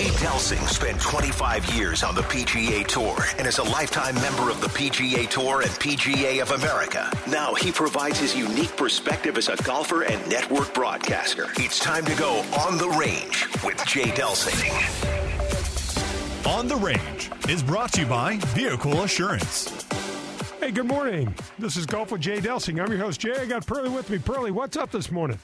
Jay Delsing spent 25 years on the PGA Tour and is a lifetime member of the PGA Tour and PGA of America. Now he provides his unique perspective as a golfer and network broadcaster. It's time to go on the range with Jay Delsing. On the Range is brought to you by Vehicle Assurance. Hey, good morning. This is Golf with Jay Delsing. I'm your host, Jay. I got Pearly with me. Pearly, what's up this morning?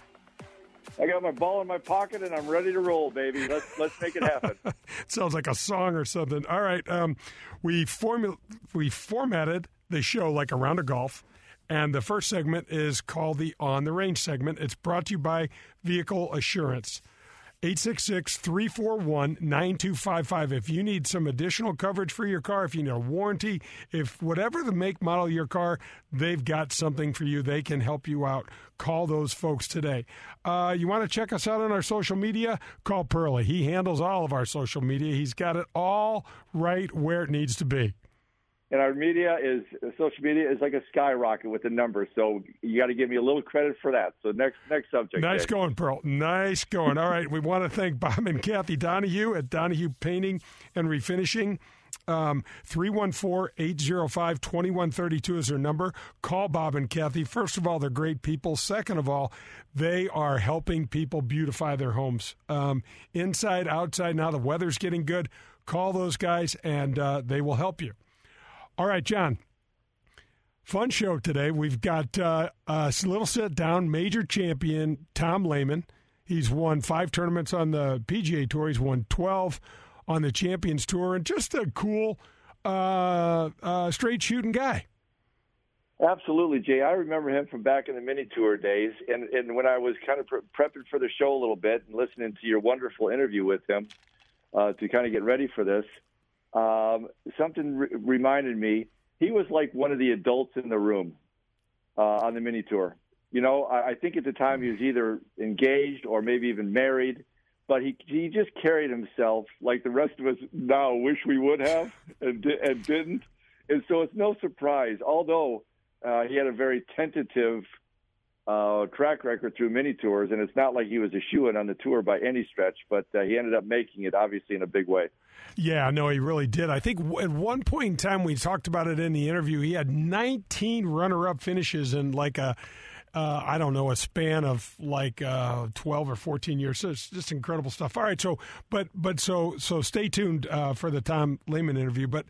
I got my ball in my pocket and I'm ready to roll, baby. Let's let's make it happen. Sounds like a song or something. All right, um, we formu- we formatted the show like a round of golf, and the first segment is called the On the Range segment. It's brought to you by Vehicle Assurance. 866 341 9255. If you need some additional coverage for your car, if you need a warranty, if whatever the make model of your car, they've got something for you. They can help you out. Call those folks today. Uh, you want to check us out on our social media? Call Pearly. He handles all of our social media. He's got it all right where it needs to be and our media is social media is like a skyrocket with the numbers. So you got to give me a little credit for that. So next next subject. Nice Dave. going, Pearl. Nice going. All right, we want to thank Bob and Kathy Donahue at Donahue Painting and Refinishing. Um, 314-805-2132 is their number. Call Bob and Kathy. First of all, they're great people. Second of all, they are helping people beautify their homes. Um, inside, outside. Now the weather's getting good. Call those guys and uh, they will help you. All right, John. Fun show today. We've got uh, a little sit down, major champion Tom Lehman. He's won five tournaments on the PGA Tour. He's won 12 on the Champions Tour, and just a cool, uh, uh, straight shooting guy. Absolutely, Jay. I remember him from back in the mini tour days, and and when I was kind of pre- prepping for the show a little bit and listening to your wonderful interview with him uh, to kind of get ready for this, um, something re- reminded me he was like one of the adults in the room uh, on the mini tour. You know, I, I think at the time he was either engaged or maybe even married, but he he just carried himself like the rest of us now wish we would have and, di- and didn't. And so it's no surprise, although uh, he had a very tentative uh, track record through mini tours, and it's not like he was a shoe in on the tour by any stretch, but uh, he ended up making it obviously in a big way. Yeah, no, he really did. I think at one point in time, we talked about it in the interview. He had 19 runner-up finishes in like a, uh, I don't know, a span of like uh, 12 or 14 years. So it's just incredible stuff. All right, so but but so so stay tuned uh, for the Tom Lehman interview. But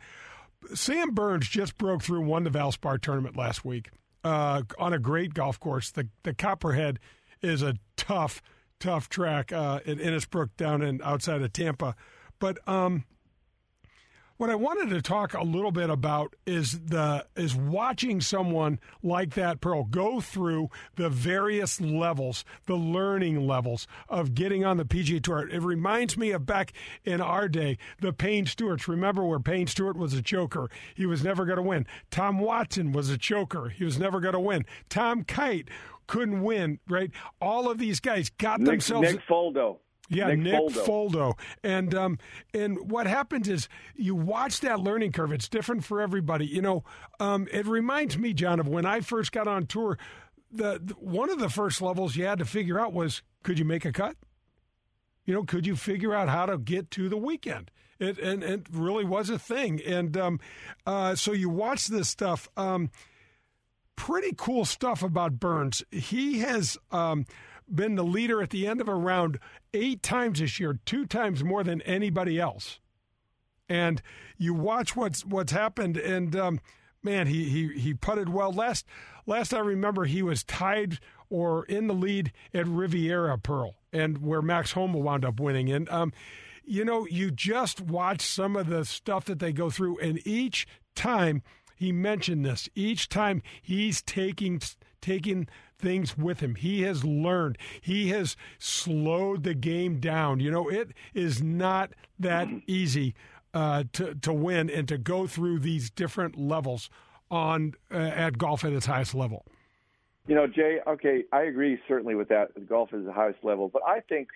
Sam Burns just broke through, won the Valspar tournament last week uh, on a great golf course. The the Copperhead is a tough tough track uh, in Innisbrook down in outside of Tampa. But um, what I wanted to talk a little bit about is the is watching someone like that Pearl go through the various levels, the learning levels of getting on the PGA Tour. It reminds me of back in our day, the Payne Stewarts. Remember where Payne Stewart was a choker? He was never going to win. Tom Watson was a choker. He was never going to win. Tom Kite couldn't win. Right? All of these guys got Nick, themselves. Nick Faldo. Yeah, Nick, Nick Faldo. Faldo. And um, and what happens is you watch that learning curve. It's different for everybody. You know, um, it reminds me, John, of when I first got on tour. The, the one of the first levels you had to figure out was could you make a cut? You know, could you figure out how to get to the weekend? It and it really was a thing. And um, uh, so you watch this stuff. Um, pretty cool stuff about Burns. He has um, been the leader at the end of a round eight times this year, two times more than anybody else. And you watch what's what's happened, and um, man, he, he he putted well. Last last I remember, he was tied or in the lead at Riviera Pearl, and where Max Homa wound up winning. And um, you know, you just watch some of the stuff that they go through, and each time he mentioned this, each time he's taking taking things with him. He has learned. He has slowed the game down. You know, it is not that easy uh, to to win and to go through these different levels on uh, at golf at its highest level. You know, Jay. Okay, I agree certainly with that. Golf is the highest level, but I think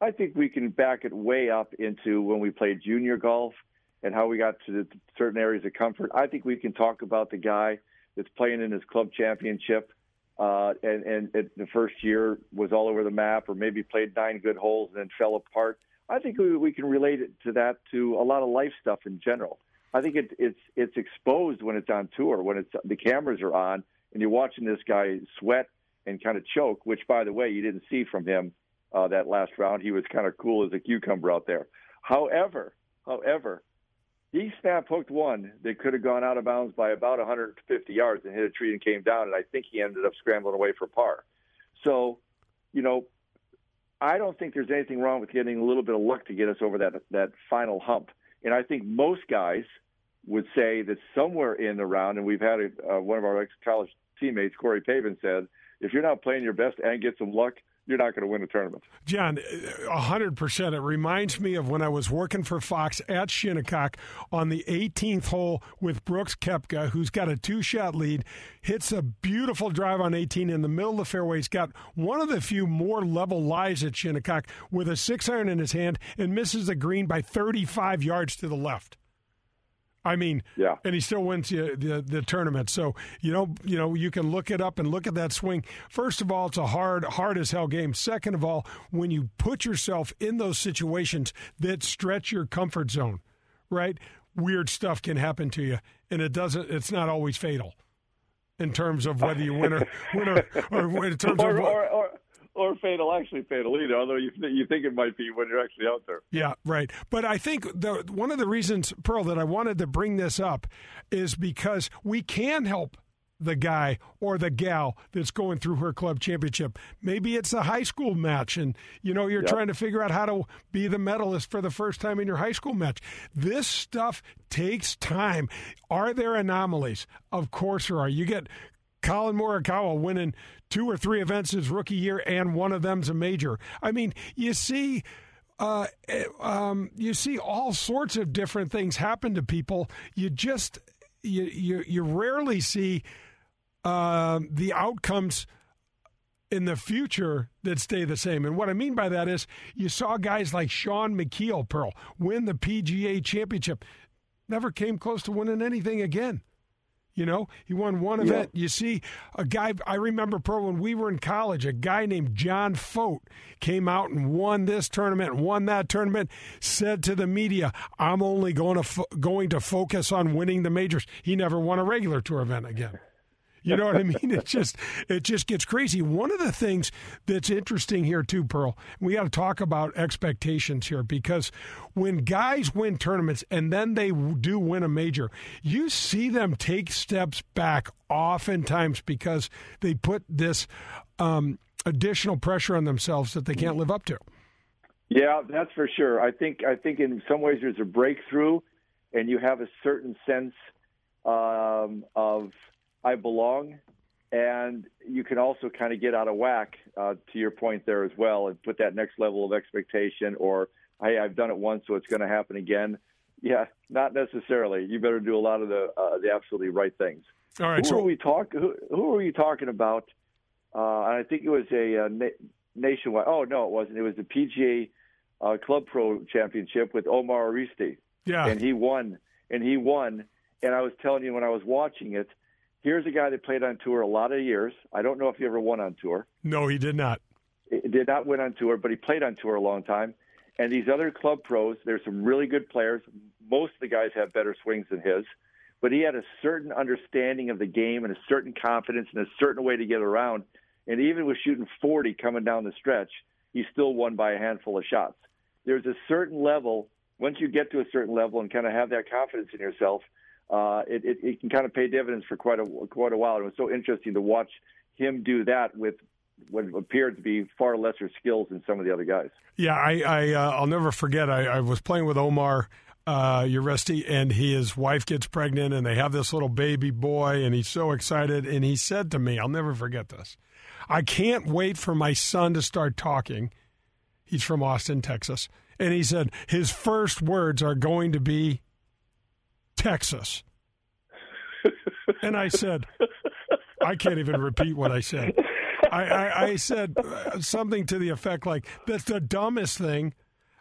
I think we can back it way up into when we played junior golf and how we got to the certain areas of comfort. I think we can talk about the guy that's playing in his club championship uh, and, and it, the first year was all over the map, or maybe played nine good holes and then fell apart. I think we, we can relate it to that to a lot of life stuff in general. I think it, it's it's exposed when it's on tour, when it's the cameras are on, and you're watching this guy sweat and kind of choke. Which, by the way, you didn't see from him uh, that last round. He was kind of cool as a cucumber out there. However, however, he snap hooked one that could have gone out of bounds by about 150 yards and hit a tree and came down, and I think he ended up scrambling away for par. So, you know, I don't think there's anything wrong with getting a little bit of luck to get us over that that final hump. And I think most guys would say that somewhere in the round, and we've had a, uh, one of our ex-college teammates, Corey Pavin, said, if you're not playing your best and get some luck, you're not going to win a tournament. John, 100%. It reminds me of when I was working for Fox at Shinnecock on the 18th hole with Brooks Koepka, who's got a two shot lead, hits a beautiful drive on 18 in the middle of the fairway. He's got one of the few more level lies at Shinnecock with a six iron in his hand and misses the green by 35 yards to the left. I mean, yeah. and he still wins the, the, the tournament. So you know, you know, you can look it up and look at that swing. First of all, it's a hard, hard as hell game. Second of all, when you put yourself in those situations that stretch your comfort zone, right? Weird stuff can happen to you, and it doesn't. It's not always fatal in terms of whether you win or win or, or in terms or, of. Or, or, or fatal, actually fatal either. Although you th- you think it might be when you're actually out there. Yeah, right. But I think the one of the reasons, Pearl, that I wanted to bring this up is because we can help the guy or the gal that's going through her club championship. Maybe it's a high school match and you know you're Yep. trying to figure out how to be the medalist for the first time in your high school match. This stuff takes time. Are there anomalies? Of course there are. You get Collin Morikawa winning two or three events his rookie year, and one of them's a major. I mean, you see, uh, eh, um, you see all sorts of different things happen to people. You just you you, you rarely see um the outcomes in the future that stay the same. And what I mean by that is you saw guys like Shaun Micheel Pearl win the PGA championship, never came close to winning anything again. You know, he won one Yeah. event. You see, a guy, I remember, Pearl, when we were in college, a guy named John Fote came out and won this tournament, won that tournament, said to the media, I'm only going to, fo- going to focus on winning the majors. He never won a regular tour event again. You know what I mean? It just it just gets crazy. One of the things that's interesting here too, Pearl, we got to talk about expectations here because when guys win tournaments and then they do win a major, you see them take steps back oftentimes because they put this um, additional pressure on themselves that they can't live up to. Yeah, that's for sure. I think I think in some ways there's a breakthrough, and you have a certain sense um, of I belong, and you can also kind of get out of whack. Uh, to your point there as well, and put that next level of expectation, or hey, I've done it once, so it's going to happen again. Yeah, not necessarily. You better do a lot of the uh, the absolutely right things. All right, who so are we talk? Who, who are you talking about? Uh, I think it was a uh, na- nationwide. Oh no, it wasn't. It was the PGA uh, Club Pro Championship with Omar Uresti, yeah, and he won. And he won. And I was telling you when I was watching it, here's a guy that played on tour a lot of years. I don't know if he ever won on tour. no, he did not. He did not win on tour, but he played on tour a long time. And these other club pros, there's some really good players. Most of the guys have better swings than his, but he had a certain understanding of the game and a certain confidence and a certain way to get around. And even with shooting 40 coming down the stretch, he still won by a handful of shots. There's a certain level. Once you get to a certain level and kind of have that confidence in yourself, uh, it, it, it can kind of pay dividends for quite a quite a while. It was so interesting to watch him do that with what appeared to be far lesser skills than some of the other guys. Yeah, I, I uh, I'll never forget. I, I was playing with Omar uh, Uresti, and he, his wife gets pregnant, and they have this little baby boy, and he's so excited. And he said to me, "I'll never forget this. I can't wait for my son to start talking." He's from Austin, Texas, and he said his first words are going to be Texas. and I said, I can't even repeat what I said. I, I, I said something to the effect like, "That's the dumbest thing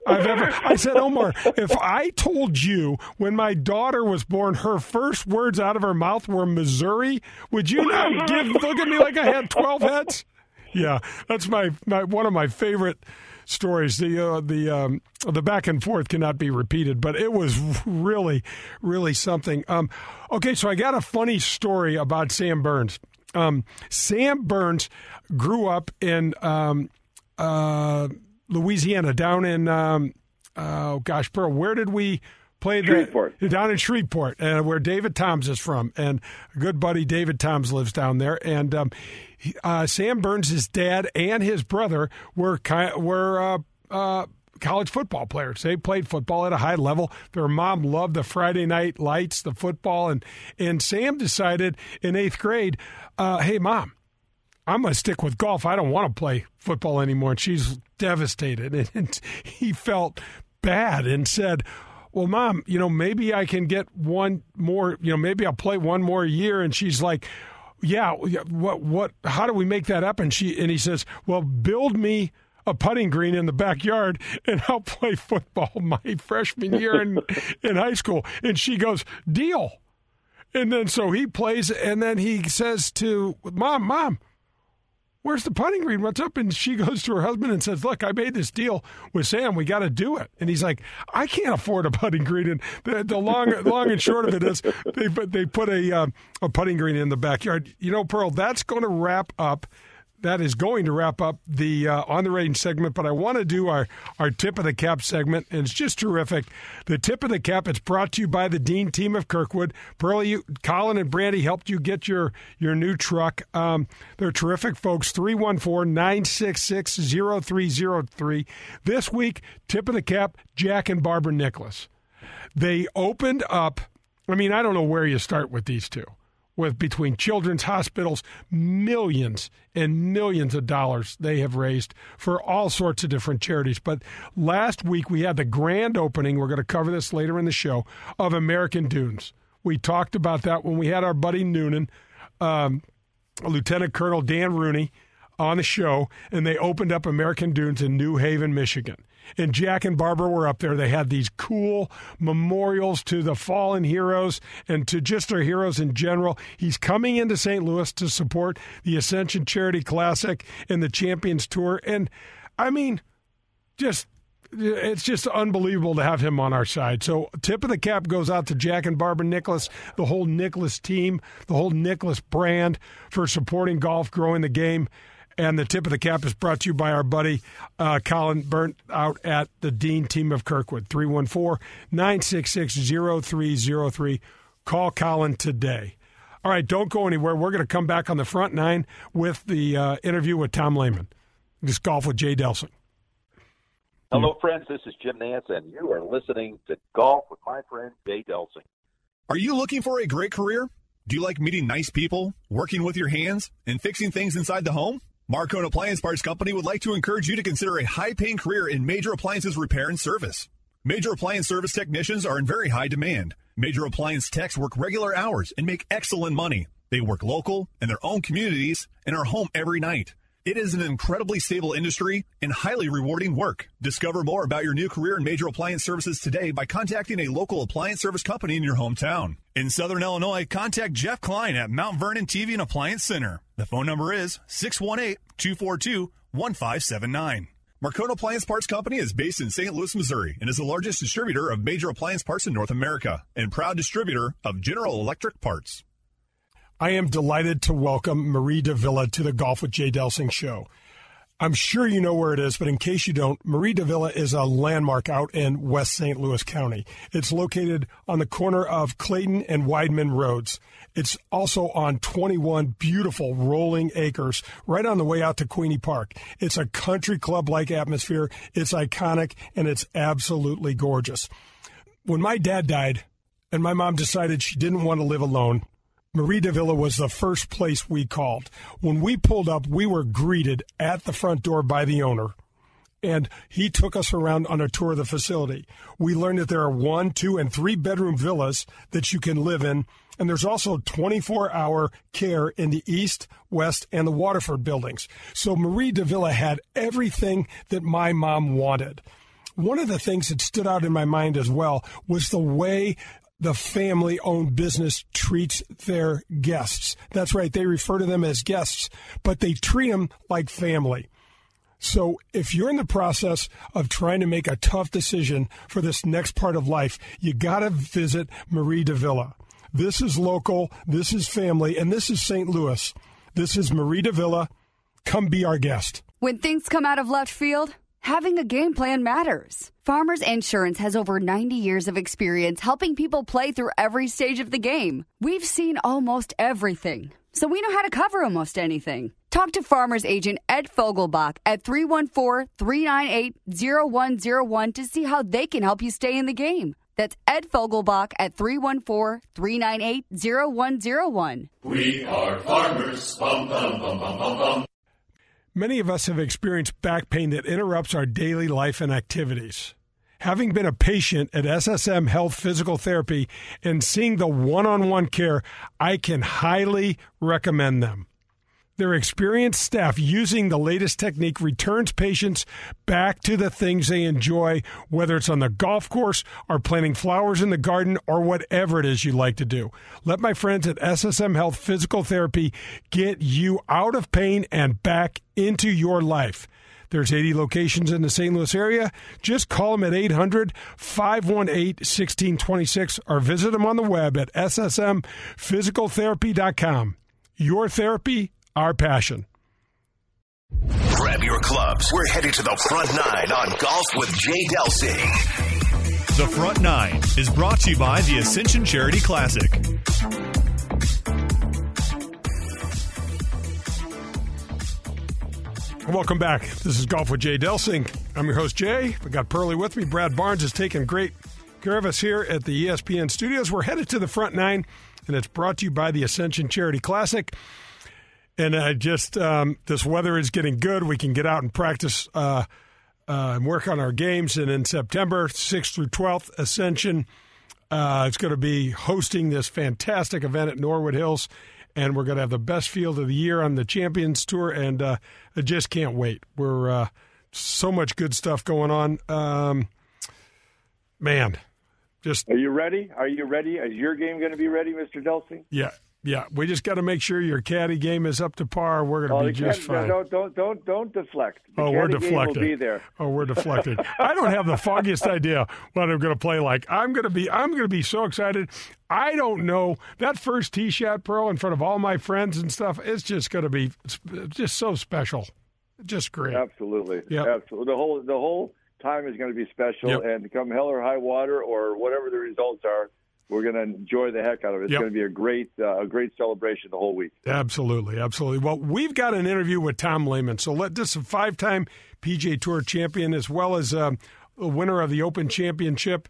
I've ever." I said, Omar, if I told you when my daughter was born, her first words out of her mouth were Missouri, would you not give look at me like I had twelve heads? Yeah, that's my, my one of my favorite stories. The uh, the um, the back and forth cannot be repeated, but it was really, really something. Um, okay, so I got a funny story about Sam Burns. Um, Sam Burns grew up in um, uh, Louisiana, down in um, oh gosh, Pearl. Where did we? play Shreveport. down in Shreveport, uh, where David Toms is from, and a good buddy David Toms lives down there. And um, uh, Sam Burns, dad and his brother were were uh, uh, college football players. They played football at a high level. Their mom loved the Friday night lights, the football, and and Sam decided in eighth grade, uh, "Hey, mom." I'm going to stick with golf. I don't want to play football anymore. And she's devastated. And he felt bad and said, well, mom, you know, maybe I can get one more, you know, maybe I'll play one more year. And she's like, yeah, what, what, how do we make that up? And she, and he says, well, build me a putting green in the backyard and I'll play football my freshman year in, in high school. And she goes, deal. And then so he plays, and then he says to mom, mom, where's the putting green? What's up? And she goes to her husband and says, look, I made this deal with Sam. We got to do it. And he's like, I can't afford a putting green. And the, the long, long and short of it is they, they put a, uh, a putting green in the backyard. You know, Pearl, that's going to wrap up that is going to wrap up the uh, on the range segment. But I want to do our our tip of the cap segment, and it's just terrific. The tip of the cap. It's brought to you by the Dean team of Kirkwood. Pearlie, you, Colin, and Brandy helped you get your your new truck. Um, they're terrific folks. 314-966-0303. This week, tip of the cap. Jack and Barbara Nicklaus. They opened up. I mean, I don't know where you start with these two with between children's hospitals, millions and millions of dollars they have raised for all sorts of different charities. But last week we had the grand opening, we're going to cover this later in the show, of American Dunes. We talked about that when we had our buddy Noonan, um, Lieutenant Colonel Dan Rooney, on the show, and they opened up American Dunes in New Haven, Michigan and Jack and Barbara were up there. They had these cool memorials to the fallen heroes and to just our heroes in general. He's coming into St. Louis to support the Ascension Charity Classic and the Champions Tour. And I mean, just it's just unbelievable to have him on our side. So, tip of the cap goes out to Jack and Barbara Nicklaus, the whole Nicklaus team, the whole Nicklaus brand for supporting golf, growing the game. And the tip of the cap is brought to you by our buddy uh, Colin Burnt out at the Dean team of Kirkwood. 314 966 0303. Call Colin today. All right, don't go anywhere. We're going to come back on the front nine with the uh, interview with Tom Lehman. This golf with Jay Delsing. Hello, friends. This is Jim Nantz, and you are listening to Golf with my friend Jay Delsing. Are you looking for a great career? Do you like meeting nice people, working with your hands, and fixing things inside the home? Marcone Appliance Parts Company would like to encourage you to consider a high paying career in major appliances repair and service. Major appliance service technicians are in very high demand. Major appliance techs work regular hours and make excellent money. They work local in their own communities and are home every night. It is an incredibly stable industry and highly rewarding work. Discover more about your new career in major appliance services today by contacting a local appliance service company in your hometown. In Southern Illinois, contact Jeff Klein at Mount Vernon TV and Appliance Center. The phone number is 618 242 1579. Marcone Appliance Parts Company is based in St. Louis, Missouri, and is the largest distributor of major appliance parts in North America and proud distributor of General Electric parts. I am delighted to welcome Marie de Villa to the Golf with Jay Delsing show. I'm sure you know where it is, but in case you don't, Marie de Villa is a landmark out in West St. Louis County. It's located on the corner of Clayton and Weidman Roads. It's also on 21 beautiful rolling acres right on the way out to Queeny Park. It's a country club like atmosphere. It's iconic and it's absolutely gorgeous. When my dad died and my mom decided she didn't want to live alone, Marie de Villa was the first place we called. When we pulled up, we were greeted at the front door by the owner, and he took us around on a tour of the facility. We learned that there are one, two, and three bedroom villas that you can live in, and there's also 24 hour care in the East, West, and the Waterford buildings. So Marie de Villa had everything that my mom wanted. One of the things that stood out in my mind as well was the way the family owned business treats their guests. That's right, they refer to them as guests, but they treat them like family. So, if you're in the process of trying to make a tough decision for this next part of life, you got to visit Marie de Villa. This is local, this is family, and this is St. Louis. This is Marie de Villa. Come be our guest. When things come out of left field, having a game plan matters. Farmers Insurance has over 90 years of experience helping people play through every stage of the game. We've seen almost everything, so we know how to cover almost anything. Talk to Farmers Agent Ed Fogelbach at 314 398 0101 to see how they can help you stay in the game. That's Ed Fogelbach at 314 398 0101. We are farmers. Bum, bum, bum. Many of us have experienced back pain that interrupts our daily life and activities. Having been a patient at SSM Health Physical Therapy and seeing the one on one care, I can highly recommend them. Their experienced staff using the latest technique returns patients back to the things they enjoy, whether it's on the golf course or planting flowers in the garden or whatever it is you like to do. Let my friends at SSM Health Physical Therapy get you out of pain and back into your life. There's 80 locations in the St. Louis area. Just call them at 800 518 1626 or visit them on the web at ssmphysicaltherapy.com. Your therapy, our passion. Grab your clubs. We're headed to the front nine on Golf with Jay Delsing. The Front Nine is brought to you by the Ascension Charity Classic. Welcome back. This is Golf with Jay Delsing. I'm your host, Jay. We got Pearly with me. Brad Barnes is taking great care of us here at the ESPN studios. We're headed to the front nine, and it's brought to you by the Ascension Charity Classic. And uh, just um, this weather is getting good. We can get out and practice uh, uh, and work on our games. And in September 6th through 12th, Ascension uh, is going to be hosting this fantastic event at Norwood Hills. And we're going to have the best field of the year on the Champions Tour. And uh, I just can't wait. We're uh, so much good stuff going on. Um, man, just Are you ready? Are you ready? Is your game going to be ready, Mr. Delsing? yeah, yeah. We just got to make sure your caddy game is up to par. We're going to Oh, be just fine. Don't, don't, don't, don't deflect. The Oh, we're deflected. Will be there. Oh, we're deflected. I don't have the foggiest idea what I'm going to play like. I'm going to be I'm going to be so excited. I don't know that first tee shot, Pearl, in front of all my friends and stuff. It's just going to be just so special, just great. Absolutely. Yeah. Absolutely. The whole the whole time is going to be special, Yep. and come hell or high water or whatever the results are, we're going to enjoy the heck out of it. It's Yep. going to be a great uh, a great celebration the whole week. Absolutely, absolutely. Well, we've got an interview with Tom Lehman. So let this a five-time PGA Tour champion as well as um, a winner of the Open Championship.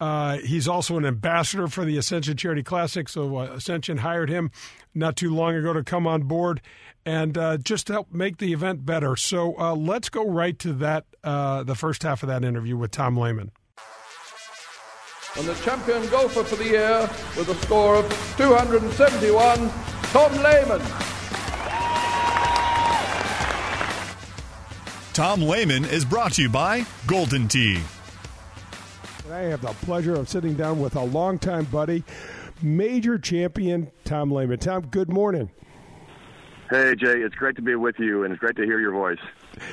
Uh, he's also an ambassador for the Ascension Charity Classic. So uh, Ascension hired him not too long ago to come on board and uh, just to help make the event better. So uh, let's go right to that. Uh, the first half of that interview with Tom Lehman. And the champion golfer for the year with a score of 271, Tom Lehman. Tom Lehman is brought to you by Golden Tee. And I have the pleasure of sitting down with a longtime buddy, major champion Tom Lehman. Tom, good morning. Hey, Jay, it's great to be with you, and it's great to hear your voice.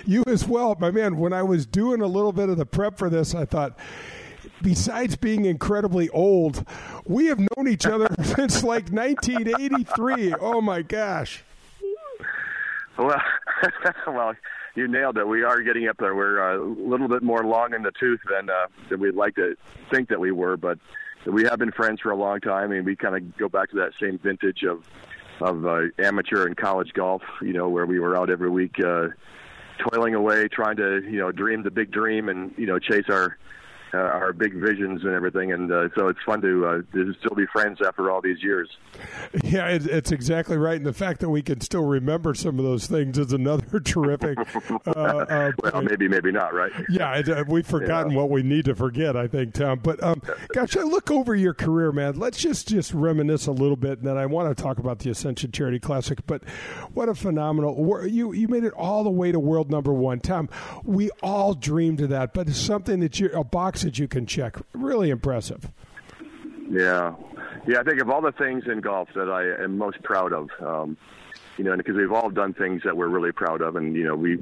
You as well, my man. When I was doing a little bit of the prep for this, I thought, besides being incredibly old, we have known each other since like 1983. Oh my gosh. Well, well, you nailed it. We are getting up there. We're uh, a little bit more long in the tooth than uh, than we'd like to think that we were, but we have been friends for a long time, and we kind of go back to that same vintage of of uh, amateur and college golf. You know, where we were out every week, uh, toiling away, trying to you know dream the big dream, and you know chase our uh, our big visions and everything. And uh, so it's fun to, uh, to still be friends after all these years. Yeah, it, it's exactly right. And the fact that we can still remember some of those things is another terrific. Uh, uh, Well, maybe, maybe not, right? Yeah, it, uh, we've forgotten Yeah. what we need to forget. I think, Tom. But um, gosh, I look over your career, man. Let's just just reminisce a little bit, and then I want to talk about the Ascension Charity Classic. But what a phenomenal! You you made it all the way to world number one, Tom. We all dreamed of that, but it's something that you're a box that you can check. Really impressive. Yeah, yeah. I think of all the things in golf that I am most proud of, um, you know, because we've all done things that we're really proud of, and you know, we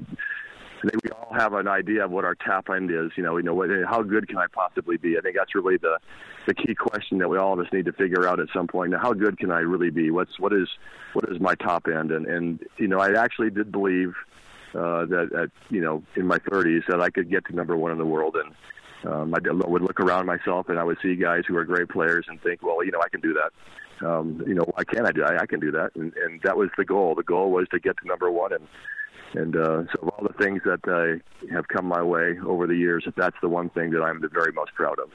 I think we all have an idea of what our top end is. You know, you know what, how good can I possibly be? I think that's really the the key question that we all of us need to figure out at some point. Now, how good can I really be? What's what is what is my top end? And and you know, I actually did believe uh, that at you know in my 30s that I could get to number one in the world and. Um, I would look around myself and I would see guys who are great players and think, well, you know, I can do that. Um, you know, why can't I do? I, I can do that, and, and that was the goal. The goal was to get to number one, and and uh, so, of all the things that uh, have come my way over the years, that's the one thing that I'm the very most proud of.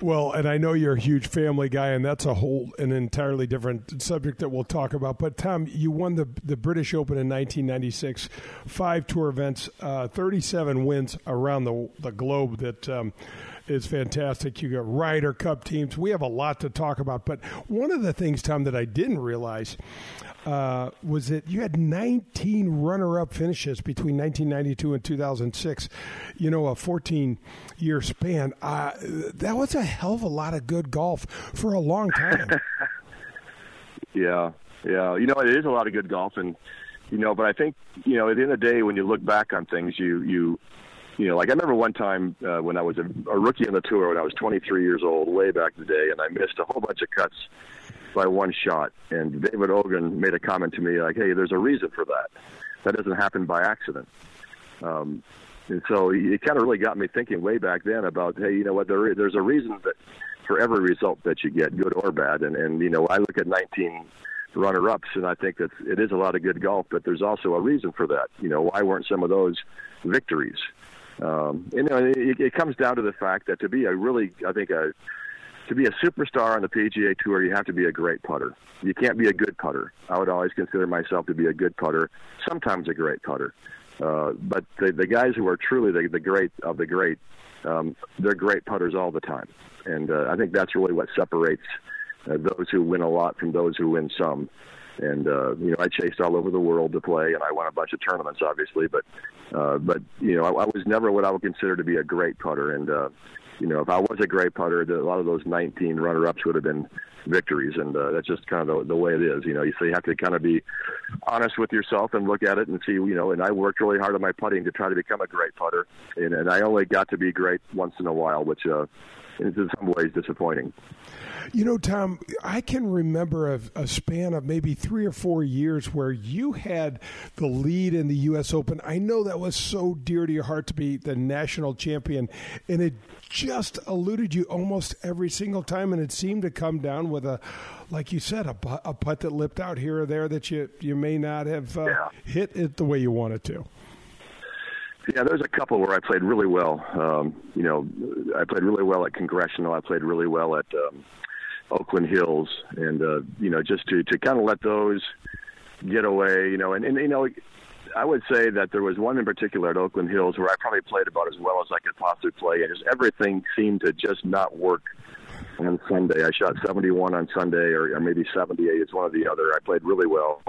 Well, and I know you're a huge family guy, and that's a whole an entirely different subject that we'll talk about. But Tom, you won the the British Open in 1996, five tour events, uh, 37 wins around the the globe. That um, is fantastic. You got Ryder Cup teams. We have a lot to talk about. But one of the things, Tom, that I didn't realize uh, was that you had 19 runner-up finishes between 1992 and 2006. You know, a 14-year span. Uh, that was a hell of a lot of good golf for a long time. yeah, yeah. You know, it is a lot of good golf, and you know, but I think you know, at the end of the day, when you look back on things, you you you know, like I remember one time uh, when I was a, a rookie on the tour when I was 23 years old, way back in the day, and I missed a whole bunch of cuts by one shot. And David Ogrin made a comment to me like, "Hey, there's a reason for that. That doesn't happen by accident." Um, and so it kind of really got me thinking way back then about, hey, you know what? There, there's a reason that for every result that you get, good or bad. And and you know, I look at 19 runner-ups, and I think that it is a lot of good golf, but there's also a reason for that. You know, why weren't some of those victories? Um, you know, it, it comes down to the fact that to be a really, I think, a to be a superstar on the PGA Tour, you have to be a great putter. You can't be a good putter. I would always consider myself to be a good putter, sometimes a great putter. Uh, but the, the guys who are truly the, the great of the great, um, they're great putters all the time. And uh, I think that's really what separates uh, those who win a lot from those who win some. And uh, you know, I chased all over the world to play, and I won a bunch of tournaments, obviously. But uh, but you know, I, I was never what I would consider to be a great putter. And uh, you know, if I was a great putter, a lot of those 19 runner-ups would have been victories, and uh, that's just kind of the, the way it is. You know, you so you have to kind of be honest with yourself and look at it and see. You know, and I worked really hard on my putting to try to become a great putter, and, and I only got to be great once in a while, which uh, is in some ways disappointing. You know, Tom, I can remember a, a, span of maybe three or four years where you had the lead in the U.S. Open. I know that was so dear to your heart to be the national champion, and it just eluded you almost every single time, and it seemed to come down with a, like you said, a, a putt that lipped out here or there that you you may not have uh, yeah. hit it the way you wanted to. Yeah, there's a couple where I played really well. Um, you know, I played really well at Congressional. I played really well at um, Oakland Hills, and uh, you know, just to to kind of let those get away. You know, and, and you know, I would say that there was one in particular at Oakland Hills where I probably played about as well as I could possibly play, and just everything seemed to just not work on Sunday. I shot 71 on Sunday, or, or maybe 78. It's one or the other. I played really well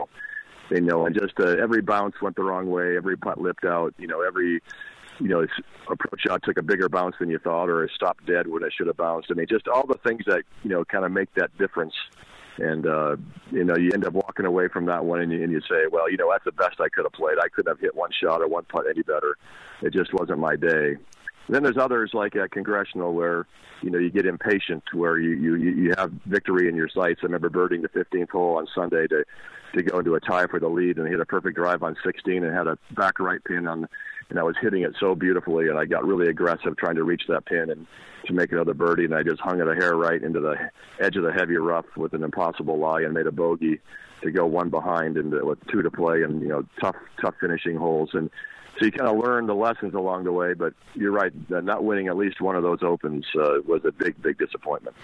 you know, and just uh, every bounce went the wrong way, every putt lipped out, you know, every you know, approach shot took a bigger bounce than you thought, or it stopped dead when it should have bounced. I mean, just all the things that you know kind of make that difference. And uh, you know, you end up walking away from that one, and you, and you say, "Well, you know, that's the best I could have played. I couldn't have hit one shot or one putt any better. It just wasn't my day." And then there's others like at Congressional where you know you get impatient, where you you you have victory in your sights. I remember birding the 15th hole on Sunday to to go into a tie for the lead and he hit a perfect drive on 16 and had a back right pin on and I was hitting it so beautifully and I got really aggressive trying to reach that pin and to make another birdie and I just hung it a hair right into the edge of the heavy rough with an impossible lie and made a bogey to go one behind and uh, with two to play and you know tough tough finishing holes. And so you kind of learn the lessons along the way. But you're right, not winning at least one of those opens uh, was a big, big disappointment.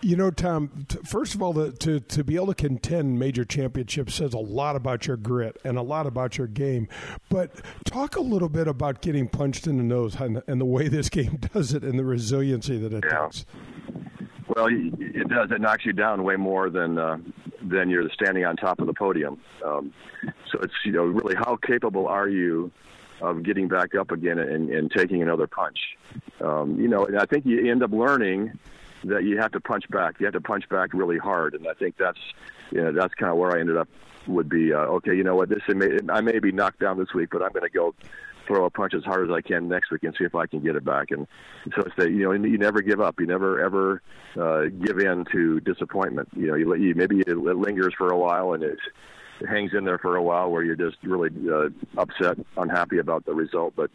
You know, Tom. T- first of all, the, to to be able to contend major championships says a lot about your grit and a lot about your game. But talk a little bit about getting punched in the nose and, and the way this game does it and the resiliency that it yeah. Well, it does. It knocks you down way more than uh, than you're standing on top of the podium. Um, so it's you know really how capable are you of getting back up again and, and taking another punch. Um, you know, and I think you end up learning that you have to punch back. You have to punch back really hard, and I think that's you know, that's kind of where I ended up. Would be uh, okay. You know what? This may, I may be knocked down this week, but I'm going to go throw a punch as hard as I can next week and see if I can get it back. And so it's that you know you never give up. You never ever uh, give in to disappointment. You know, you, you maybe it it lingers for a while and it, hangs in there for a while where you're just really uh, upset, unhappy about the result, but.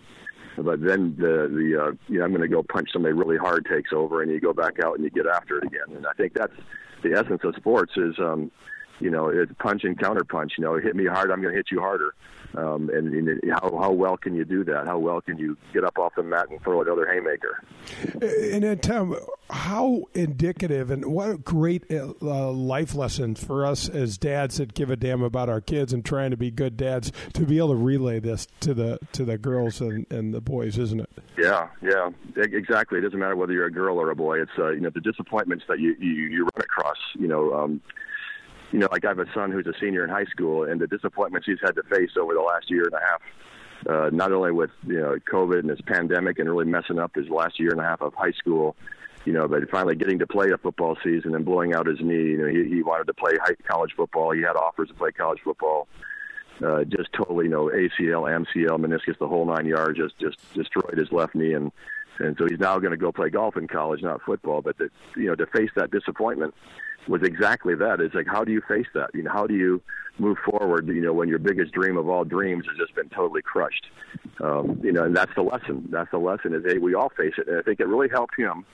But then the the uh, you know I'm going to go punch somebody really hard takes over, and you go back out and you get after it again. And I think that's the essence of sports is um, you know, it's punch and counter punch. You know, hit me hard, I'm going to hit you harder. Um, and, and how how well can you do that? How well can you get up off the mat and throw another haymaker? And then Tom, how indicative and what a great uh, life lessons for us as dads that give a damn about our kids and trying to be good dads to be able to relay this to the to the girls and, and the boys, isn't it? Yeah, yeah, exactly. It doesn't matter whether you're a girl or a boy. It's uh, you know the disappointments that you you, you run across. You know. Um, you know, like I have a son who's a senior in high school, and the disappointments he's had to face over the last year and a half, uh, not only with you know COVID and this pandemic and really messing up his last year and a half of high school, you know, but finally getting to play a football season and blowing out his knee. You know, he, he wanted to play high college football. He had offers to play college football. Uh, just totally, you know, ACL, MCL, meniscus, the whole nine yards, just just destroyed his left knee, and and so he's now going to go play golf in college, not football. But to, you know, to face that disappointment was exactly that. It's like, how do you face that? You know, how do you move forward? You know, when your biggest dream of all dreams has just been totally crushed. Um, you know, and that's the lesson. That's the lesson is, hey, we all face it. And I think it really helped him.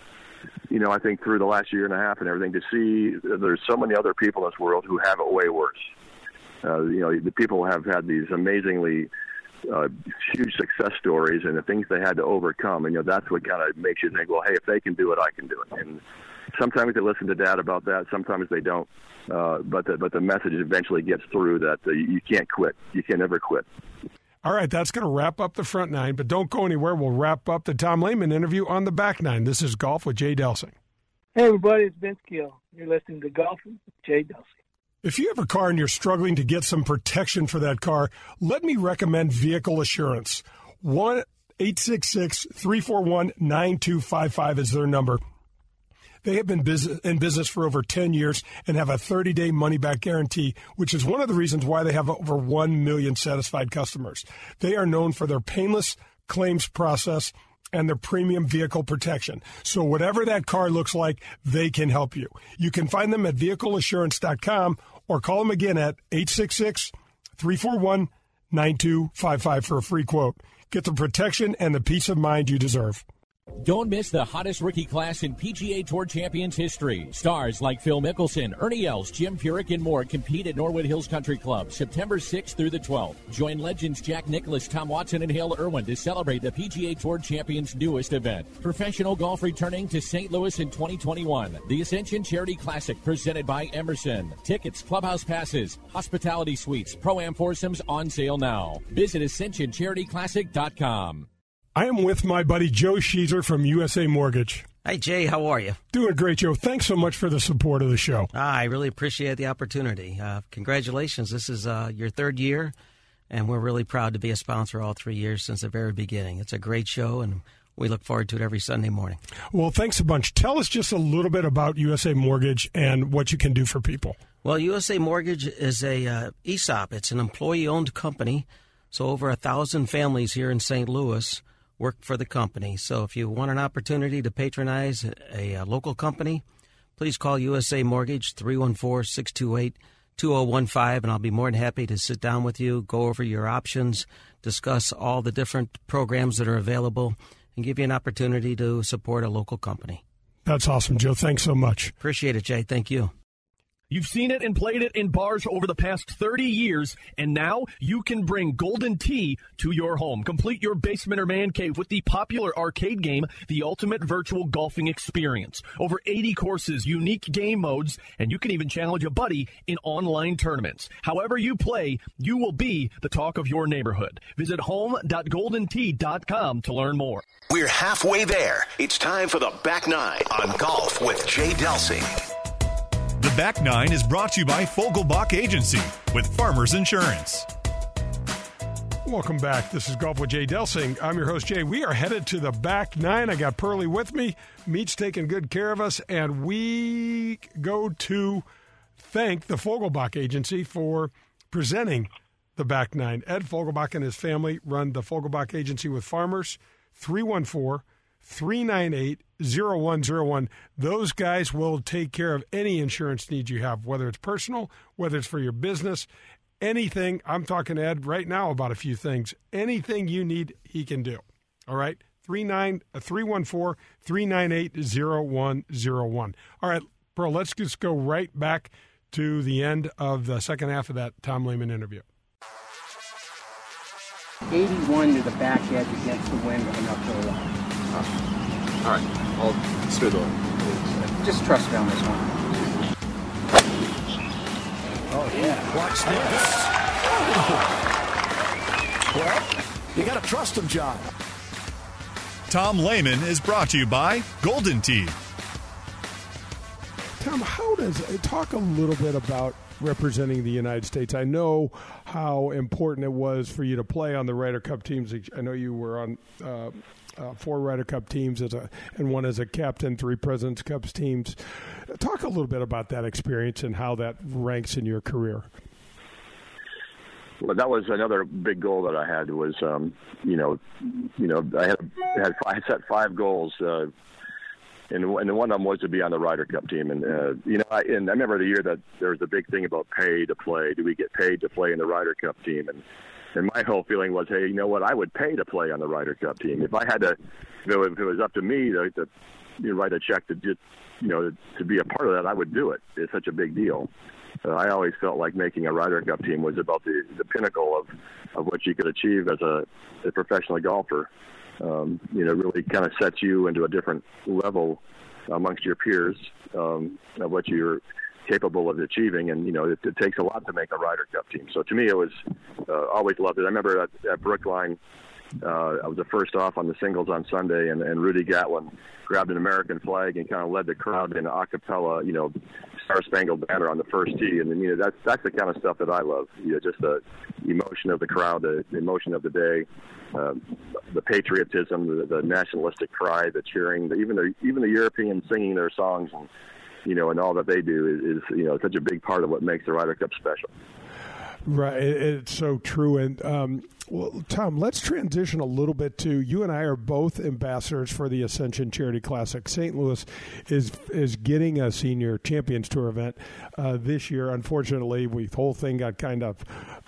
You know, I think through the last year and a half and everything to see there's so many other people in this world who have it way worse. Uh, you know, the people have had these amazingly uh, huge success stories and the things they had to overcome. And you know, that's what kind of makes you think, well, hey, if they can do it, I can do it. And sometimes they listen to dad about that, sometimes they don't. Uh, but the, but the message eventually gets through that uh, you can't quit. You can never quit. All right, that's going to wrap up the front nine, but don't go anywhere. We'll wrap up the Tom Lehman interview on the back nine. This is Golf with Jay Delsing. Hey, everybody, it's Vince Gill. You're listening to Golf with Jay Delsing. If you have a car and you're struggling to get some protection for that car, let me recommend Vehicle Assurance. 1 866 341 9255 is their number. They have been in business for over 10 years and have a 30 day money back guarantee, which is one of the reasons why they have over 1 million satisfied customers. They are known for their painless claims process and their premium vehicle protection. So whatever that car looks like, they can help you. You can find them at vehicleassurance.com or call them again at 866 341 9255 for a free quote. Get the protection and the peace of mind you deserve. Don't miss the hottest rookie class in PGA Tour Champions history. Stars like Phil Mickelson, Ernie Els, Jim Furyk, and more compete at Norwood Hills Country Club September 6th through the 12th. Join legends Jack Nicklaus, Tom Watson, and Hale Irwin to celebrate the PGA Tour Champions' newest event. Professional golf returning to St. Louis in 2021. The Ascension Charity Classic presented by Emerson. Tickets, clubhouse passes, hospitality suites, pro-am foursomes on sale now. Visit ascensioncharityclassic.com. I am with my buddy Joe Sheezer from USA Mortgage. Hi, Jay. How are you? Doing great, Joe. Thanks so much for the support of the show. Ah, I really appreciate the opportunity. Uh, congratulations. This is uh, your third year, and we're really proud to be a sponsor all three years since the very beginning. It's a great show, and we look forward to it every Sunday morning. Well, thanks a bunch. Tell us just a little bit about USA Mortgage and what you can do for people. Well, USA Mortgage is a uh, ESOP. It's an employee-owned company, so over a thousand families here in St. Louis – work for the company. So if you want an opportunity to patronize a, a local company, please call USA Mortgage 314 628 2015, and I'll be more than happy to sit down with you, go over your options, discuss all the different programs that are available, and give you an opportunity to support a local company. That's awesome, Joe. Thanks so much. Appreciate it, Jay. Thank you. You've seen it and played it in bars over the past 30 years, and now you can bring Golden Tee to your home. Complete your basement or man cave with the popular arcade game, The Ultimate Virtual Golfing Experience. Over 80 courses, unique game modes, and you can even challenge a buddy in online tournaments. However you play, you will be the talk of your neighborhood. Visit home.goldentee.com to learn more. We're halfway there. It's time for the back nine on golf with Jay Delsing. Back Nine is brought to you by Fogelbach Agency with Farmers Insurance. Welcome back. This is Golf with Jay Delsing. I'm your host, Jay. We are headed to the back nine. I got Pearly with me. Meat's taking good care of us, and we go to thank the Fogelbach Agency for presenting the back nine. Ed Fogelbach and his family run the Fogelbach Agency with farmers. 314 398 0101. Those guys will take care of any insurance needs you have, whether it's personal, whether it's for your business, anything. I'm talking to Ed right now about a few things. Anything you need, he can do. All right? 314 uh, 398 0101. All right, Pearl, let's just go right back to the end of the second half of that Tom Lehman interview. 81 to the back edge against the wind with an uphill line. All right, I'll smooth over. Just trust me on this one. Oh, yeah. Watch this. Well, you got to trust him, John. Tom Lehman is brought to you by Golden Tee. Tom, how does talk a little bit about representing the United States? I know how important it was for you to play on the Ryder Cup teams. I know you were on uh, uh, four Ryder Cup teams as a and one as a captain, three Presidents Cups teams. Talk a little bit about that experience and how that ranks in your career. Well, that was another big goal that I had was, um, you know, you know, I had had I set five goals. Uh, and, and one of them was to be on the Ryder Cup team. And uh, you know, I, and I remember the year that there was a big thing about pay to play. Do we get paid to play in the Ryder Cup team? And and my whole feeling was, hey, you know what? I would pay to play on the Ryder Cup team if I had to. It was, if it was up to me to, to you know, write a check to just you know to be a part of that, I would do it. It's such a big deal. Uh, I always felt like making a Ryder Cup team was about the the pinnacle of of what you could achieve as a, a professional golfer. Um, you know, really kind of sets you into a different level amongst your peers um, of what you're capable of achieving. And you know, it, it takes a lot to make a Ryder Cup team. So to me, it was uh, always loved it. I remember at, at Brookline, uh, I was the first off on the singles on Sunday, and, and Rudy Gatlin grabbed an American flag and kind of led the crowd in a cappella, you know, Star Spangled Banner on the first tee, and you know that's that's the kind of stuff that I love. You know, just the emotion of the crowd, the, emotion of the day, uh, the patriotism, the, the nationalistic cry, the cheering, the, even the even the Europeans singing their songs, and you know, and all that they do is, is you know such a big part of what makes the Ryder Cup special. Right, it's so true. And um, well, Tom, let's transition a little bit to you and I are both ambassadors for the Ascension Charity Classic. St. Louis is is getting a senior Champions Tour event uh, this year. Unfortunately, we the whole thing got kind of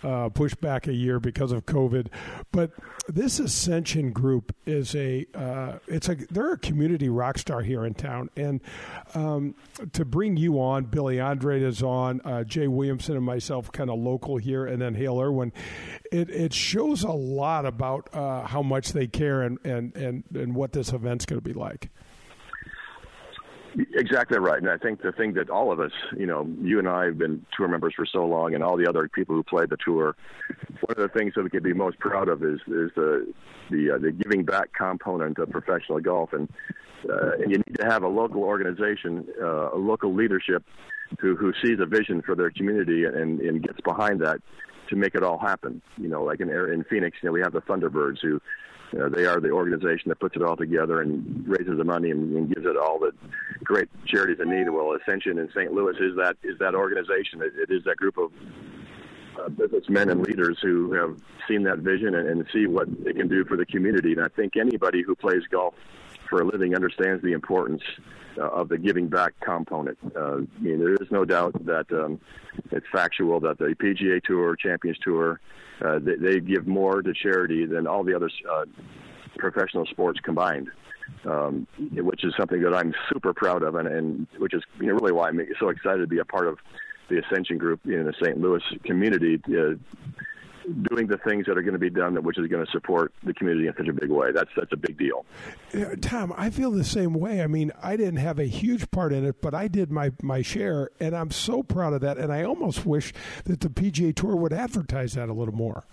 uh, pushed back a year because of COVID. But this Ascension group is a uh, it's a they're a community rock star here in town, and um, to bring you on, Billy Andrade is on, uh, Jay Williamson and myself, kind of local here, and then Hale Irwin. It it shows a lot about uh, how much they care and, and, and, and what this event's going to be like. Exactly right, and I think the thing that all of us, you know, you and I have been tour members for so long, and all the other people who play the tour. One of the things that we could be most proud of is is the the uh, the giving back component of professional golf, and uh, and you need to have a local organization, uh, a local leadership, who who sees a vision for their community and and gets behind that to make it all happen. You know, like in in Phoenix, you know, we have the Thunderbirds who. Uh, they are the organization that puts it all together and raises the money and, and gives it all the great charities in need. Well, Ascension in St. Louis is that is that organization. it, it is that group of uh, businessmen and leaders who have seen that vision and, and see what it can do for the community. And I think anybody who plays golf for a living understands the importance uh, of the giving back component. Uh, I mean, there is no doubt that um, it's factual that the PGA Tour, Champions Tour, uh, they, they give more to charity than all the other uh, professional sports combined. Um, which is something that I'm super proud of, and, and which is you know, really why I'm so excited to be a part of the Ascension Group in the St. Louis community. Uh, doing the things that are going to be done, which is going to support the community in such a big way. That's that's a big deal. Yeah, Tom, I feel the same way. I mean, I didn't have a huge part in it, but I did my my share, and I'm so proud of that. And I almost wish that the PGA Tour would advertise that a little more.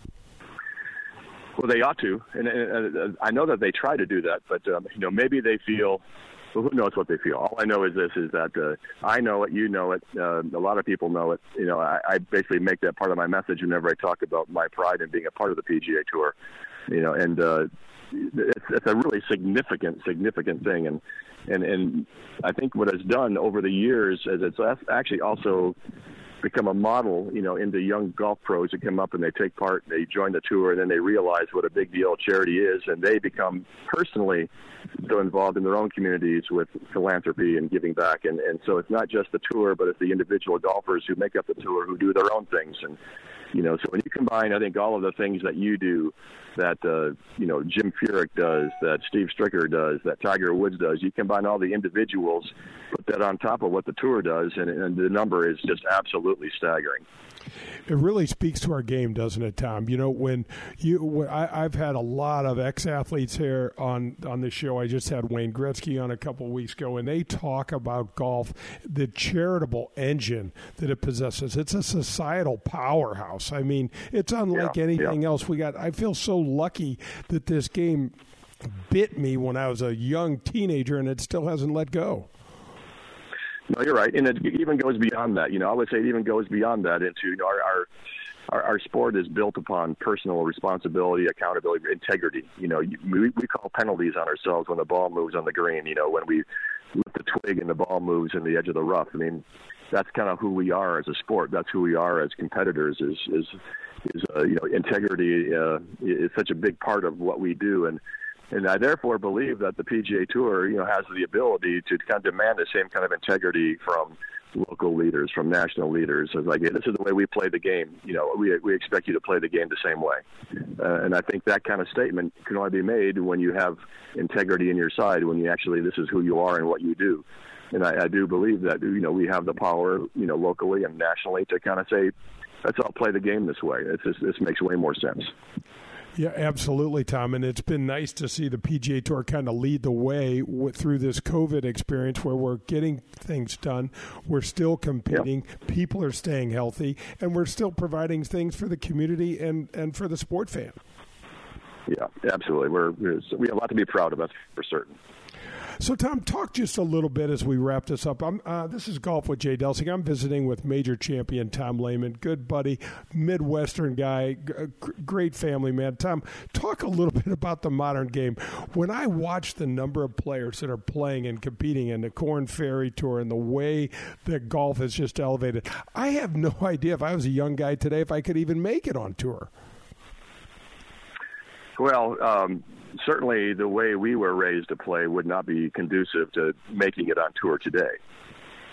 Well, they ought to, and, and I know that they try to do that, but um, you know maybe they feel who knows what they feel? All I know is this: is that uh, I know it, you know it, uh, a lot of people know it. You know, I, I basically make that part of my message whenever I talk about my pride in being a part of the PGA Tour. You know, and uh, it's, it's a really significant, significant thing, and and and I think what it's done over the years is it's actually also become a model, you know, into young golf pros that come up and they take part, and they join the tour, and then they realize what a big deal charity is, and they become personally so involved in their own communities with philanthropy and giving back. And and so it's not just the tour, but it's the individual golfers who make up the tour who do their own things and you know, so when you combine, I think all of the things that you do, that uh, you know Jim Furyk does, that Steve Stricker does, that Tiger Woods does, you combine all the individuals, put that on top of what the tour does, and, and the number is just absolutely staggering it really speaks to our game, doesn't it, Tom? You know, when you, when I, have had a lot of ex athletes here on on the show. I just had Wayne Gretzky on a couple of weeks ago, and they talk about golf, the charitable engine that it possesses. It's a societal powerhouse. I mean, it's unlike yeah, anything yeah. else. We got. I feel so lucky that this game bit me when I was a young teenager, and it still hasn't let go. No, you're right, and it even goes beyond that. You know, I would say it even goes beyond that into you know, our, our our, our sport is built upon personal responsibility, accountability, integrity. You know, we, we call penalties on ourselves when the ball moves on the green. You know, when we lift the twig and the ball moves in the edge of the rough. I mean, that's kind of who we are as a sport. That's who we are as competitors. Is is is uh, you know integrity uh, is such a big part of what we do, and and I therefore believe that the PGA Tour, you know, has the ability to kind of demand the same kind of integrity from local leaders, from national leaders. It's like, hey, this is the way we play the game. You know, we we expect you to play the game the same way. Uh, and I think that kind of statement can only be made when you have integrity in your side, when you actually this is who you are and what you do. And I, I do believe that you know we have the power, you know, locally and nationally to kind of say, let's all play the game this way. It's just, this makes way more sense. Yeah, absolutely, Tom. And it's been nice to see the PGA Tour kind of lead the way through this COVID experience where we're getting things done. We're still competing. Yep. People are staying healthy. And we're still providing things for the community and, and for the sport fan. Yeah, absolutely. We're, we have a lot to be proud of, that's for certain. So, Tom, talk just a little bit as we wrap this up. Uh, this is Golf with Jay Delsing. I'm visiting with major champion Tom Lehman, good buddy, Midwestern guy, g- uh, great family man. Tom, talk a little bit about the modern game. When I watch the number of players that are playing and competing in the Korn Ferry Tour and the way that golf has just elevated, I have no idea if I was a young guy today if I could even make it on tour. Well, um, certainly the way we were raised to play would not be conducive to making it on tour today.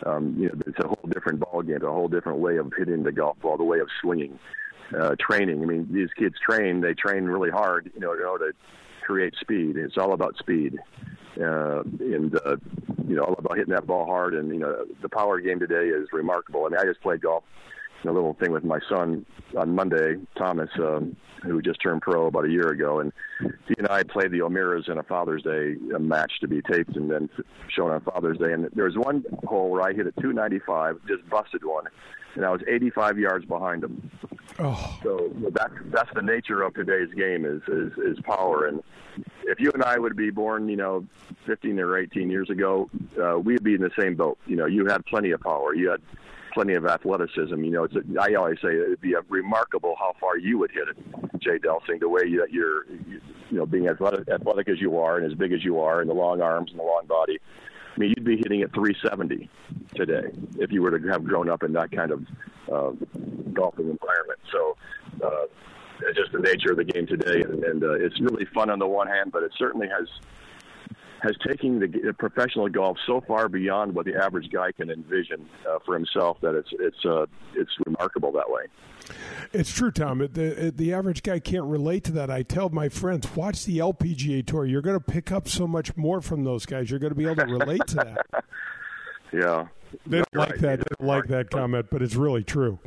Um, you know, it's a whole different ball game, a whole different way of hitting the golf ball, the way of swinging, uh, training. I mean, these kids train; they train really hard, you know, in order to create speed. It's all about speed, uh, and uh, you know, all about hitting that ball hard. And you know, the power game today is remarkable. I mean, I just played golf a little thing with my son on Monday, Thomas, um, who just turned pro about a year ago, and he and I played the O'Mearas in a Father's Day match to be taped and then shown on Father's Day. And there was one hole where I hit a 295, just busted one, and I was 85 yards behind him. Oh. So that's that's the nature of today's game is, is is power. And if you and I would be born, you know, 15 or 18 years ago, uh, we'd be in the same boat. You know, you had plenty of power. You had plenty of athleticism. You know, it's a, I always say it'd be remarkable how far you would hit it, Jay Delsing. The way that you're, you know, being athletic, athletic as you are and as big as you are, and the long arms and the long body. I mean, you'd be hitting at 370 today if you were to have grown up in that kind of uh, golfing environment. So. Uh, it's just the nature of the game today, and, and uh, it's really fun on the one hand, but it certainly has has taken the professional golf so far beyond what the average guy can envision uh, for himself that it's it's uh, it's remarkable that way. It's true, Tom. The the average guy can't relate to that. I tell my friends, watch the LPGA tour. You're going to pick up so much more from those guys. You're going to be able to relate to that. yeah, they don't like right. that. They don't like that comment, but it's really true.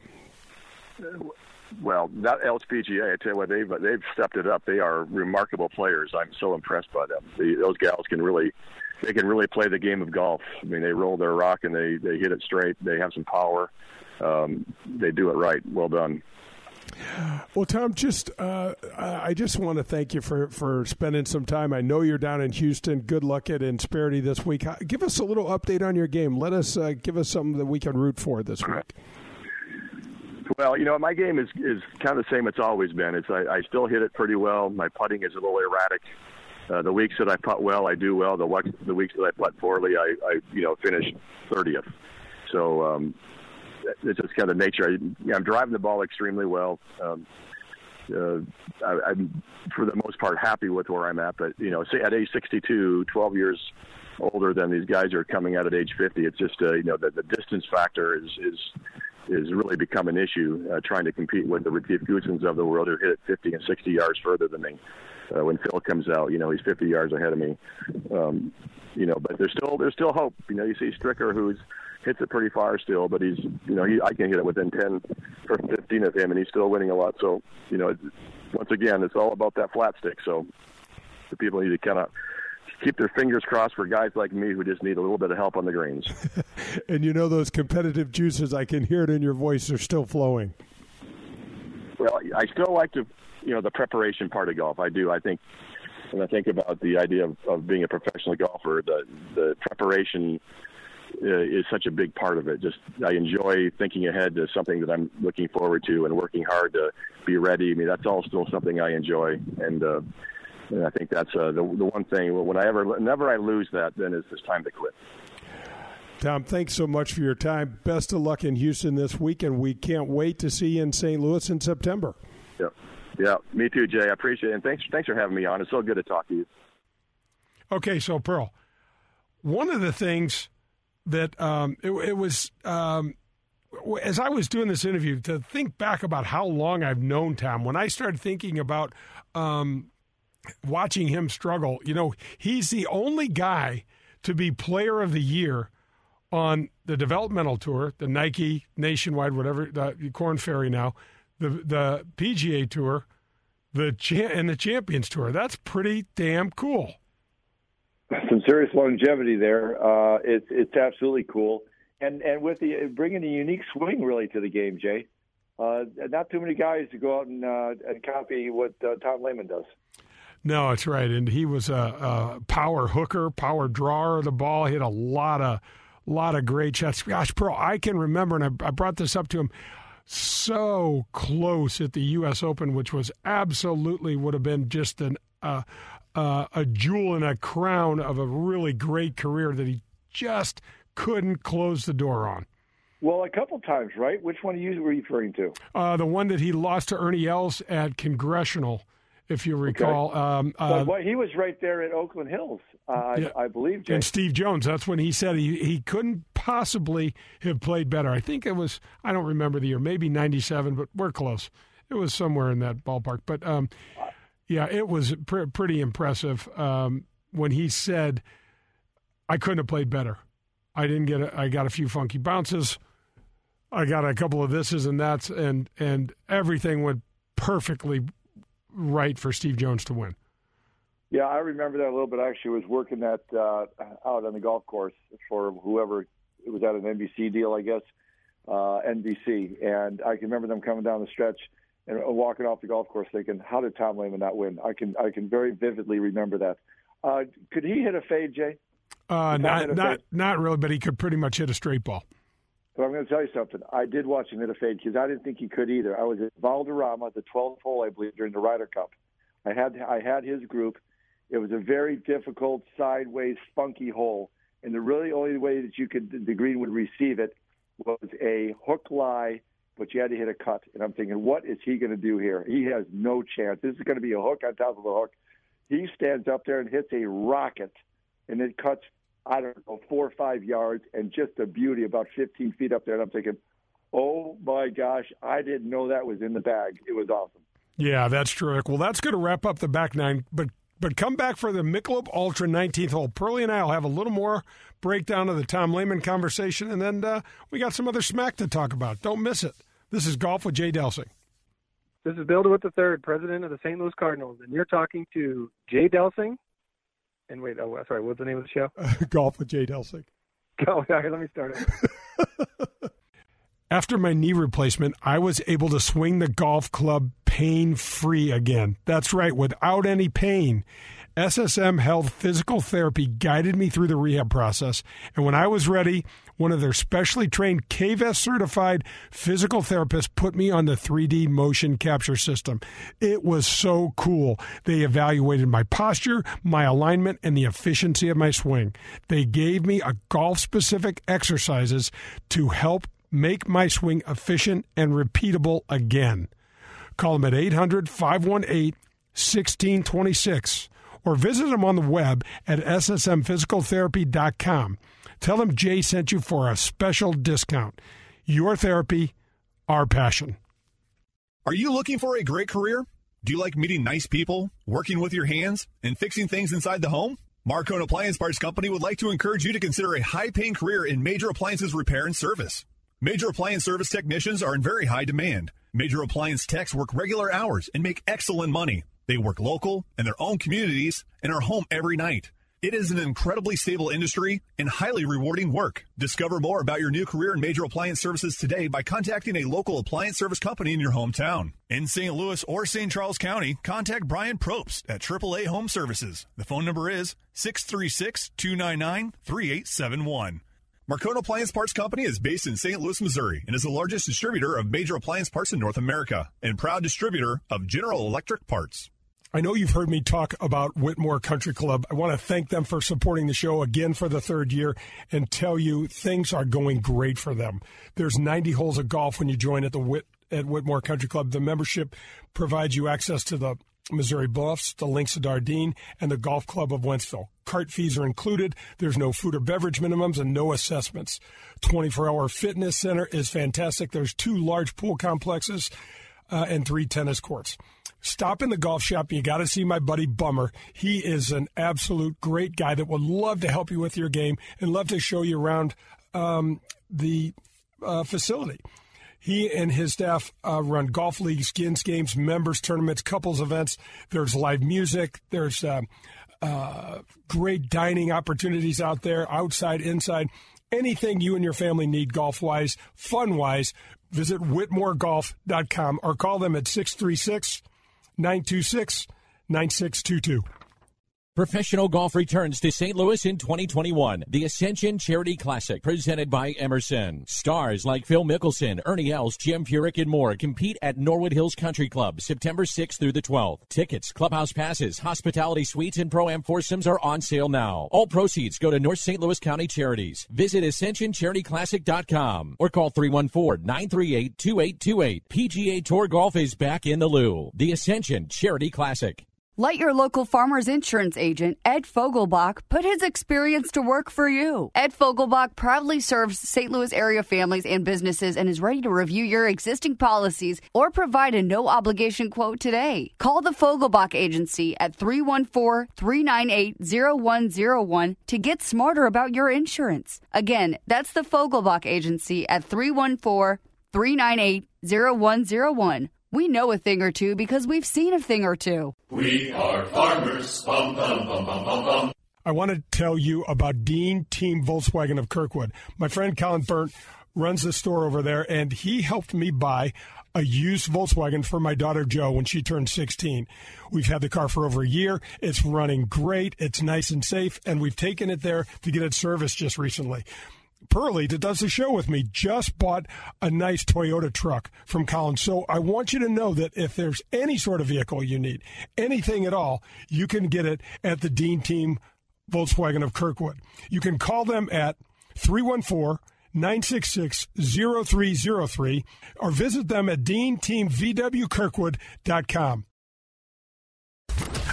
Well, that LPGA, I tell you what, they've they've stepped it up. They are remarkable players. I'm so impressed by them. The, those gals can really, they can really play the game of golf. I mean, they roll their rock and they they hit it straight. They have some power. Um, they do it right. Well done. Well, Tom, just uh, I just want to thank you for, for spending some time. I know you're down in Houston. Good luck at Insperity this week. Give us a little update on your game. Let us uh, give us something that we can root for this week. Well, you know, my game is is kind of the same it's always been. It's I, I still hit it pretty well. My putting is a little erratic. Uh, the weeks that I putt well, I do well. The weeks, the weeks that I putt poorly, I, I you know finish thirtieth. So um, it's just kind of nature. I, I'm driving the ball extremely well. Um, uh, I, I'm for the most part happy with where I'm at. But you know, say at age 62, 12 years older than these guys are coming out at age 50, it's just uh, you know the, the distance factor is is is really become an issue uh, trying to compete with the Retief Goosens of the world who hit it 50 and 60 yards further than me. Uh, when Phil comes out, you know he's 50 yards ahead of me. Um, you know, but there's still there's still hope. You know, you see Stricker who's hits it pretty far still, but he's you know he I can hit it within 10 or 15 of him, and he's still winning a lot. So you know, once again, it's all about that flat stick. So the people need to kind of keep their fingers crossed for guys like me who just need a little bit of help on the greens. and you know those competitive juices, I can hear it in your voice, are still flowing. Well, I still like to, you know, the preparation part of golf. I do. I think when I think about the idea of, of being a professional golfer, the the preparation uh, is such a big part of it. Just I enjoy thinking ahead to something that I'm looking forward to and working hard to be ready. I mean, that's all still something I enjoy, and uh, and I think that's uh, the the one thing. When I ever, whenever I lose that, then it's just time to quit. Tom, thanks so much for your time. Best of luck in Houston this week, and we can't wait to see you in St. Louis in September. Yeah, yeah, me too, Jay. I appreciate it, and thanks thanks for having me on. It's so good to talk to you. Okay, so Pearl, one of the things that um, it, it, was um, as I was doing this interview to think back about how long I've known Tom. When I started thinking about um, watching him struggle, you know, he's the only guy to be Player of the Year on the developmental tour, the Nike Nationwide, whatever the Korn Ferry now, the the PGA Tour, the and the Champions Tour. That's pretty damn cool some serious longevity there. Uh, it's it's absolutely cool, and and with the bringing a unique swing really to the game, Jay. Uh, not too many guys to go out and uh, and copy what uh, Tom Lehman does. No, that's right, and he was a, a, power hooker, power drawer of the ball. He had a lot of lot of great shots. Gosh, Pearl, I can remember, and I, I brought this up to him. So close at the U.S. Open, which was absolutely would have been just an uh, uh, a jewel in a crown of a really great career that he just couldn't close the door on. Well, a couple times, right? Which one are you referring to? Uh, the one that he lost to Ernie Els at Congressional, if you recall. Okay. Um, uh, well, he was right there at Oakland Hills, uh, yeah. I, I, believe. Jay. And Steve Jones, that's when he said he, he couldn't possibly have played better. I think it was, I don't remember the year, maybe 97, but we're close. It was somewhere in that ballpark. But um, yeah, it was pr- pretty impressive um, when he said, "I couldn't have played better. I didn't get. A, I got a few funky bounces. I got a couple of thises and that's, and and everything went perfectly right for Steve Jones to win." Yeah, I remember that a little bit. I actually was working that uh, out on the golf course for whoever it was at an NBC deal, I guess, uh, NBC, and I can remember them coming down the stretch and walking off the golf course thinking, "How did Tom Lehman not win?" I can I can very vividly remember that. Uh, could he hit a fade, Jay? Uh, not not not really, but he could pretty much hit a straight ball. But I'm going to tell you something. I did watch him hit a fade because I didn't think he could either. I was at Valderrama, the 12th hole, I believe, during the Ryder Cup. I had I had his group. It was a very difficult sideways, funky hole, and the really only way that you could the green would receive it was a hook lie but you had to hit a cut. And I'm thinking, what is he going to do here? He has no chance. This is going to be a hook on top of a hook. He stands up there and hits a rocket, and it cuts, I don't know, four or five yards, and just a beauty about 15 feet up there. And I'm thinking, oh my gosh, I didn't know that was in the bag. It was awesome. Yeah, that's terrific. Well, that's going to wrap up the back nine. But but come back for the Michelob Ultra 19th hole. Pearlie and I will have a little more breakdown of the Tom Lehman conversation, and then uh, we got some other smack to talk about. Don't miss it. This is Golf with Jay Delsing. This is Bill DeWitt III, president of the St. Louis Cardinals, and you're talking to Jay Delsing. And wait, oh, sorry, what's the name of the show? Golf with Jay Delsing. Oh, let me start it. After my knee replacement, I was able to swing the golf club pain free again. That's right, without any pain. SSM Health Physical Therapy guided me through the rehab process, and when I was ready, one of their specially trained KVS certified physical therapists put me on the 3D motion capture system. It was so cool. They evaluated my posture, my alignment, and the efficiency of my swing. They gave me a golf specific exercises to help make my swing efficient and repeatable again. Call them at 800 518 1626 or visit them on the web at ssmphysicaltherapy.com. Tell them Jay sent you for a special discount. Your therapy, our passion. Are you looking for a great career? Do you like meeting nice people, working with your hands, and fixing things inside the home? Marcone Appliance Parts Company would like to encourage you to consider a high paying career in major appliances repair and service. Major appliance service technicians are in very high demand. Major appliance techs work regular hours and make excellent money. They work local in their own communities and are home every night. It is an incredibly stable industry and highly rewarding work. Discover more about your new career in major appliance services today by contacting a local appliance service company in your hometown. In St. Louis or St. Charles County, contact Brian Probst at AAA Home Services. The phone number is 636 299 3871. Marcone Appliance Parts Company is based in St. Louis, Missouri, and is the largest distributor of major appliance parts in North America and proud distributor of General Electric parts. I know you've heard me talk about Whitmore Country Club. I want to thank them for supporting the show again for the third year and tell you things are going great for them. There's 90 holes of golf when you join at the Whit, at Whitmore Country Club. The membership provides you access to the Missouri Bluffs, the Links of Dardenne, and the Golf Club of Wentzville. Cart fees are included. There's no food or beverage minimums and no assessments. 24 hour fitness center is fantastic. There's two large pool complexes uh, and three tennis courts. Stop in the golf shop. You got to see my buddy Bummer. He is an absolute great guy that would love to help you with your game and love to show you around um, the uh, facility. He and his staff uh, run golf leagues, skins games, members tournaments, couples events. There's live music. There's uh, uh, great dining opportunities out there, outside, inside. Anything you and your family need golf wise, fun wise, visit whitmoregolf.com or call them at 636 926 9622. Professional golf returns to St. Louis in 2021. The Ascension Charity Classic, presented by Emerson. Stars like Phil Mickelson, Ernie Els, Jim Furyk, and more compete at Norwood Hills Country Club September 6th through the 12th. Tickets, clubhouse passes, hospitality suites, and pro-am foursomes are on sale now. All proceeds go to North St. Louis County Charities. Visit AscensionCharityClassic.com or call 314-938-2828. PGA Tour Golf is back in the Lou. The Ascension Charity Classic. Let your local farmer's insurance agent, Ed Fogelbach, put his experience to work for you. Ed Fogelbach proudly serves St. Louis area families and businesses and is ready to review your existing policies or provide a no obligation quote today. Call the Fogelbach Agency at 314 398 0101 to get smarter about your insurance. Again, that's the Fogelbach Agency at 314 398 0101. We know a thing or two because we've seen a thing or two. We are farmers. Bum, bum, bum, bum, bum, bum. I want to tell you about Dean Team Volkswagen of Kirkwood. My friend Colin Burnt runs the store over there, and he helped me buy a used Volkswagen for my daughter Joe when she turned 16. We've had the car for over a year. It's running great. It's nice and safe, and we've taken it there to get it serviced just recently. Pearlie, that does the show with me, just bought a nice Toyota truck from Collins. So I want you to know that if there's any sort of vehicle you need, anything at all, you can get it at the Dean Team Volkswagen of Kirkwood. You can call them at 314 966 0303 or visit them at deanteamvwkirkwood.com.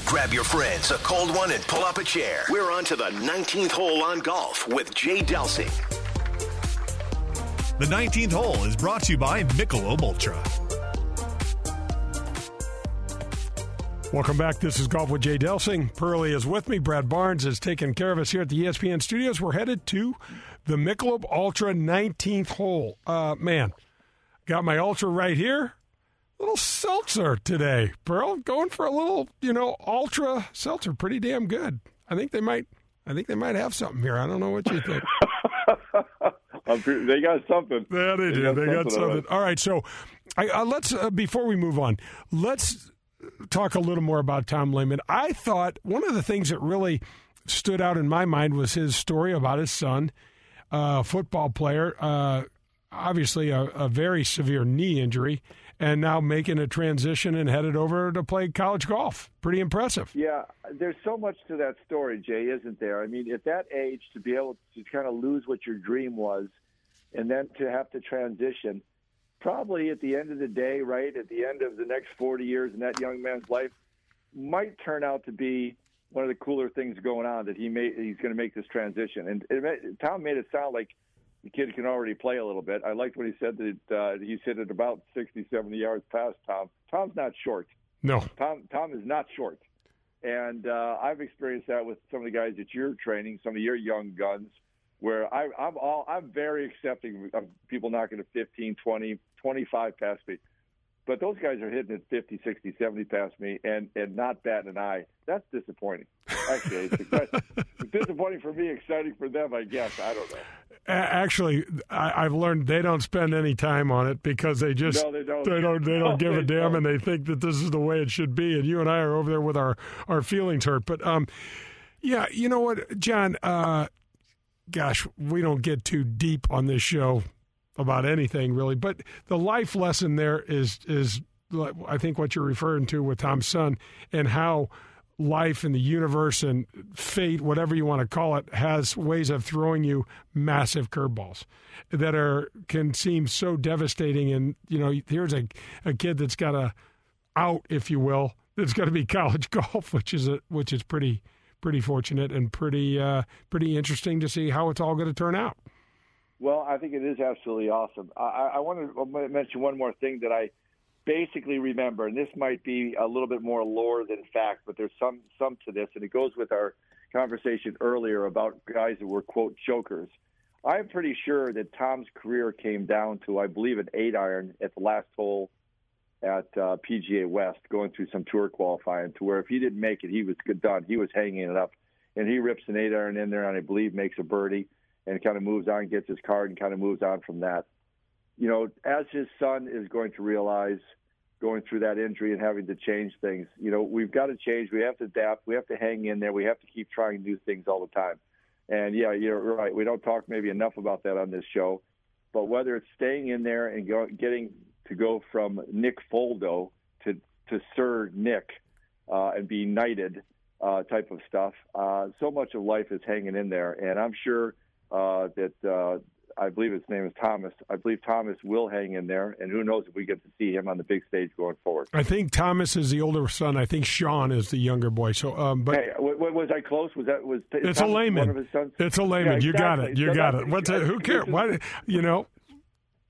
Grab your friends, a cold one, and pull up a chair. We're on to the 19th hole on golf with Jay Delsing. The 19th hole is brought to you by Michelob Ultra. Welcome back. This is Golf with Jay Delsing. Pearlie is with me. Brad Barnes is taking care of us here at the ESPN studios. We're headed to the Michelob Ultra 19th hole. Uh, man, got my Ultra right here. Little seltzer today. Pearl going for a little, you know, Ultra seltzer. Pretty damn good. I think they might. I think they might have something here. I don't know what you think. They got something. Yeah, they do. They got something. All right, so I, uh, let's uh, before we move on, let's talk a little more about Tom Lehman. I thought one of the things that really stood out in my mind was his story about his son, a football player, uh, obviously a, a very severe knee injury, and now making a transition and headed over to play college golf. Pretty impressive. Yeah, there's so much to that story, Jay, isn't there? I mean, at that age, to be able to kind of lose what your dream was, and then to have to transition, probably at the end of the day, right at the end of the next 40 years in that young man's life, might turn out to be one of the cooler things going on that he may he's going to make this transition. And it, Tom made it sound like the kid can already play a little bit. I liked what he said that uh, he's hit it about 60, 70 yards past Tom. Tom's not short. No. Tom Tom is not short. And uh, I've experienced that with some of the guys that you're training, some of your young guns, where I, I'm all I'm very accepting of people knocking a 15, 20, 25 past me. But those guys are hitting it 50, 60, 70 past me and, and not batting an eye. That's disappointing. Actually, it's, disappointing for me, exciting for them, I guess. I don't know. Actually, I, I've learned they don't spend any time on it because they just no, they don't. They don't, they don't No, give a damn, don't. and they think that this is the way it should be. And you and I are over there with our our feelings hurt. But um, yeah, you know what, John? Uh, gosh, we don't get too deep on this show about anything really, but the life lesson there is is I think what you're referring to with Tom's son and how life and the universe and fate, whatever you want to call it, has ways of throwing you massive curveballs that are can seem so devastating. And you know, here's a a kid that's got a out, if you will, that's going to be college golf, which is a which is pretty pretty fortunate and pretty uh, pretty interesting to see how it's all going to turn out. Well, I think it is absolutely awesome. I, I want to mention one more thing that I basically remember, and this might be a little bit more lore than fact, but there's some some to this, and it goes with our conversation earlier about guys that were quote chokers. I'm pretty sure that Tom's career came down to, I believe, an eight iron at the last hole at uh, PGA West, going through some tour qualifying, to where if he didn't make it, he was good done. He was hanging it up, and he rips an eight iron in there, and I believe makes a birdie, and kind of moves on, gets his card, and kind of moves on from that. You know, as his son is going to realize, going through that injury and having to change things, you know, we've got to change. We have to adapt. We have to hang in there. We have to keep trying new things all the time. And yeah, you're right. We don't talk maybe enough about that on this show, but whether it's staying in there and go, getting to go from Nick Faldo to to Sir Nick uh, and be knighted uh, type of stuff. Uh, so much of life is hanging in there, and I'm sure uh, that uh, I believe his name is Thomas. I believe Thomas will hang in there, and who knows if we get to see him on the big stage going forward. I think Thomas is the older son. I think Sean is the younger boy. So, um, but hey, w- w- was I close? Was that was it's a Lehman. One of his sons? It's a Lehman. Yeah, You got it. You So got it. What's it? Who cares? Why? you know?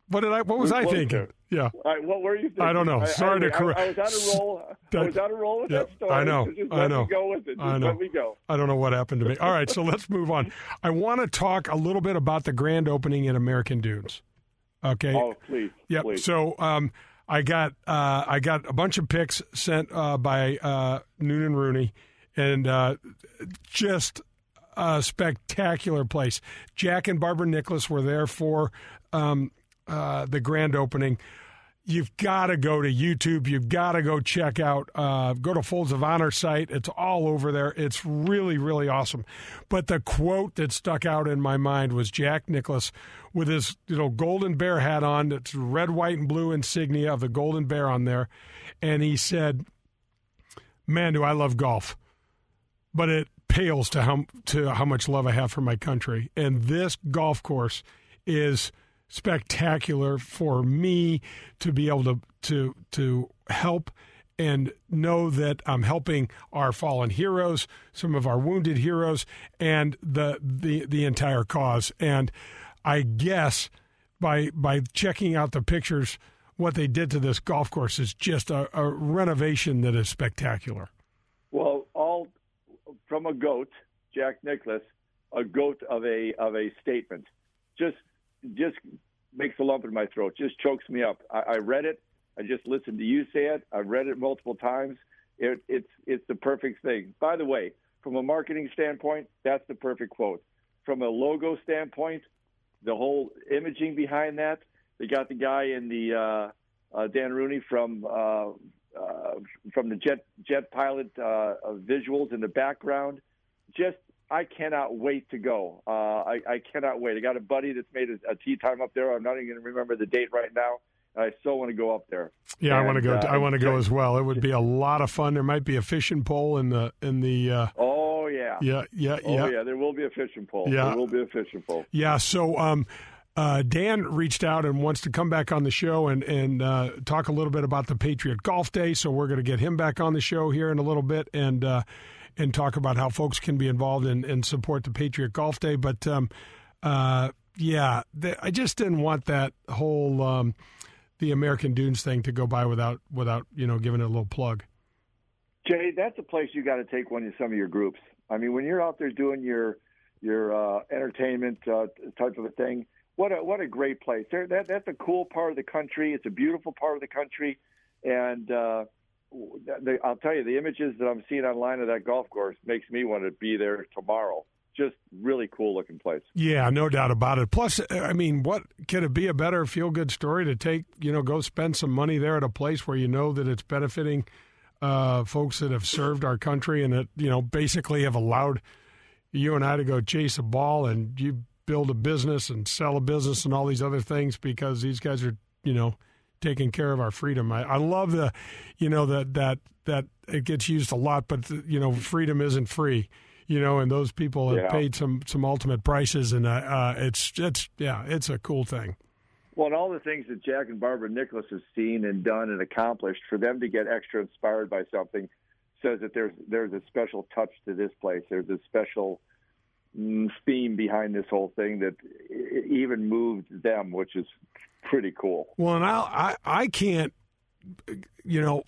What did I? What was I close thinking? Yeah. All right, what were you thinking? I don't know. I- Sorry to correct- I, was on a roll. I was on a roll with Yeah, that story. I know. So just I know. me go with it. Just I know. let me go. I don't know what happened to me. All right, so let's move on. I want to talk a little bit about the grand opening at American Dunes. Okay. Oh, please. Yep. please. So um, I got uh, I got a bunch of picks sent uh, by uh, Noonan Rooney, and uh, just a spectacular place. Jack and Barbara Nicklaus were there for um, uh, the grand opening. You've got to go to YouTube. You've got to go check out. Uh, go to Folds of Honor site. It's all over there. It's really, really awesome. But the quote that stuck out in my mind was Jack Nicklaus with his you know golden bear hat on. It's red, white, and blue insignia of the golden bear on there, and he said, "Man, do I love golf." but it pales to how to how much love I have for my country. And this golf course is spectacular for me to be able to to to help and know that I'm helping our fallen heroes, some of our wounded heroes, and the the the entire cause. And I guess by by checking out the pictures, what they did to this golf course is just a, a renovation that is spectacular. Well, all from a goat, Jack Nicklaus, a goat of a of a statement. Just just makes a lump in my throat. Just chokes me up. I, I read it. I just listened to you say it. I've read it multiple times. It, it's it's the perfect thing. By the way, from a marketing standpoint, that's the perfect quote. From a logo standpoint, the whole imaging behind that. They got the guy in the uh, uh, Dan Rooney from uh, uh, from the jet jet pilot uh, visuals in the background. Just I cannot wait to go. Uh, I, I cannot wait. I got a buddy that's made a, a tee time up there. I'm not even going to remember the date right now. I still want to go up there. Yeah, I want to go. uh, I want to go as well. It would be a lot of fun. There might be a fishing pole in the in the. Uh, Oh yeah. Yeah, yeah, Oh yeah. yeah. There will be a fishing pole. Yeah. There will be a fishing pole. yeah. So, um, uh, Dan reached out and wants to come back on the show and and uh, talk a little bit about the Patriot Golf Day. So we're going to get him back on the show here in a little bit and uh, and talk about how folks can be involved and, support the Patriot Golf Day. But um, uh, yeah, I just didn't want that whole um, the American Dunes thing to go by without without you know giving it a little plug. Jay, that's a place you got to take one of some of your groups. I mean, when you're out there doing your your uh, entertainment uh, type of a thing, what a what a great place. There, that that's a cool part of the country. It's a beautiful part of the country, and uh, the, I'll tell you, the images that I'm seeing online of that golf course makes me want to be there tomorrow. Just really cool looking place. Yeah, no doubt about it. Plus, I mean, what could it be a better feel good story to take? You know, go spend some money there at a place where you know that it's benefiting uh, folks that have served our country and that you know basically have allowed you and I to go chase a ball and you build a business and sell a business and all these other things because these guys are you know taking care of our freedom. I, I love the you know that that that it gets used a lot, but you know freedom isn't free. You know, and those people have Yeah. paid some some ultimate prices, and uh, uh, it's it's yeah, it's a cool thing. Well, and all the things that Jack and Barbara Nicklaus have seen and done and accomplished, for them to get extra inspired by something, says that there's there's a special touch to this place. There's a special Mm, theme behind this whole thing that even moved them, which is pretty cool. Well, and I, I I can't, you know,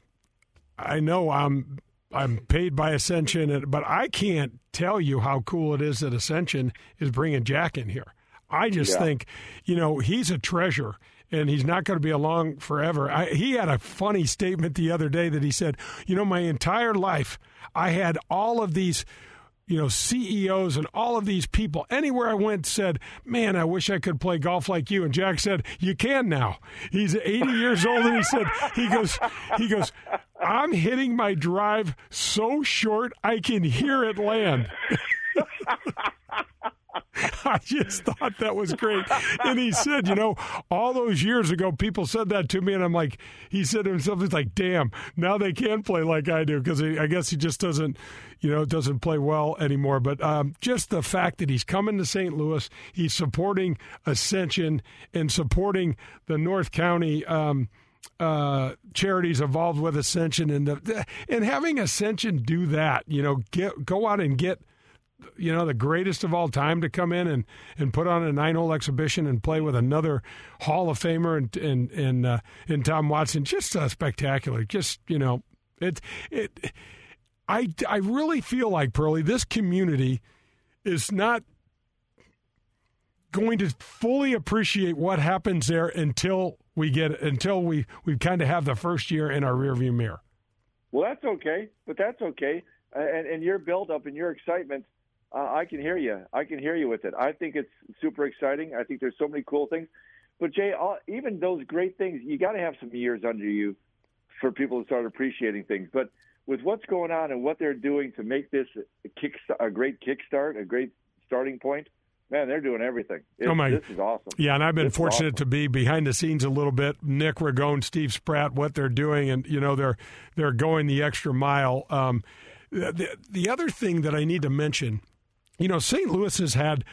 I know I'm I'm paid by Ascension, but I can't tell you how cool it is that Ascension is bringing Jack in here. I just Yeah. think, you know, he's a treasure. And he's not going to be along forever. I, he had a funny statement the other day that he said, "You know, my entire life, I had all of these you know, CEOs and all of these people anywhere I went said, "Man, I wish I could play golf like you." And Jack said, "You can now." He's 80 years old, and he said, "He goes, he goes, I'm hitting my drive so short I can hear it land." I just thought that was great. And he said, you know, all those years ago, people said that to me, and I'm like, he said to himself, he's like, damn, now they can play like I do because I guess he just doesn't, you know, doesn't play well anymore. But um, just the fact that he's coming to St. Louis, he's supporting Ascension and supporting the North County. Um, uh, charities involved with Ascension and the, and having Ascension do that, you know, get go out and get you know the greatest of all time to come in and, and put on a nine hole exhibition and play with another Hall of Famer and and and, uh, and Tom Watson just uh, spectacular. Just you know it it I I really feel like Pearlie this community is not going to fully appreciate what happens there until we get until we we kind of have the first year in our rearview mirror. Well, that's okay, but that's okay. And, and your build up and your excitement, uh, I can hear you. I can hear you with it. I think it's super exciting. I think there's so many cool things. But Jay, all, even those great things, you got to have some years under you for people to start appreciating things. But with what's going on and what they're doing to make this a, kick, a great kickstart, a great starting point, man, they're doing everything. It's, Oh, my- This is awesome. Yeah, and I've been This fortunate awesome. to be behind the scenes a little bit. Nick Ragone, Steve Spratt, what they're doing, and you know they're they're going the extra mile. Um, the, the other thing that I need to mention, you know, St. Louis has had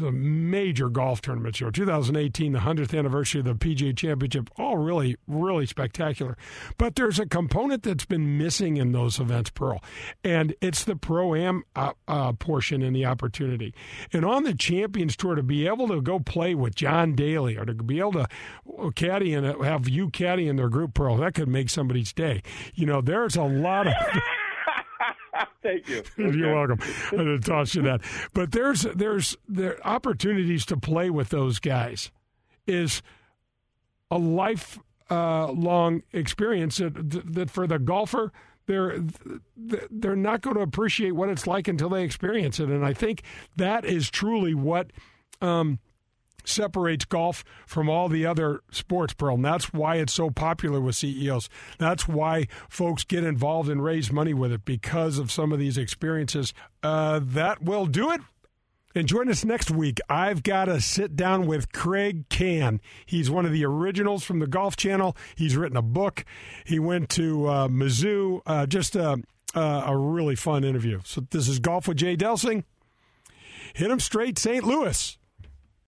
major golf tournaments here. 2018, the 100th anniversary of the PGA Championship, all really, really spectacular. But there's a component that's been missing in those events, Pearl, and it's the pro am uh, uh, portion and the opportunity. And on the Champions Tour, to be able to go play with John Daly or to be able to caddy and have you caddy in their group, Pearl, that could make somebody's day. You know, there's a lot of. Thank you. You're welcome. I didn't toss you that. But there's there's there opportunities to play with those guys is a life uh, long experience that, that for the golfer they're they're not going to appreciate what it's like until they experience it. And I think that is truly what. Um, separates golf from all the other sports, Pearl. And that's why it's so popular with CEOs. That's why folks get involved and raise money with it because of some of these experiences. Uh, that will do it. And join us next week. I've got to sit down with Craig Can. He's one of the originals from the Golf Channel. He's written a book. He went to uh, Mizzou. Uh, just a, a really fun interview. So this is Golf with Jay Delsing. Hit him straight, St. Louis.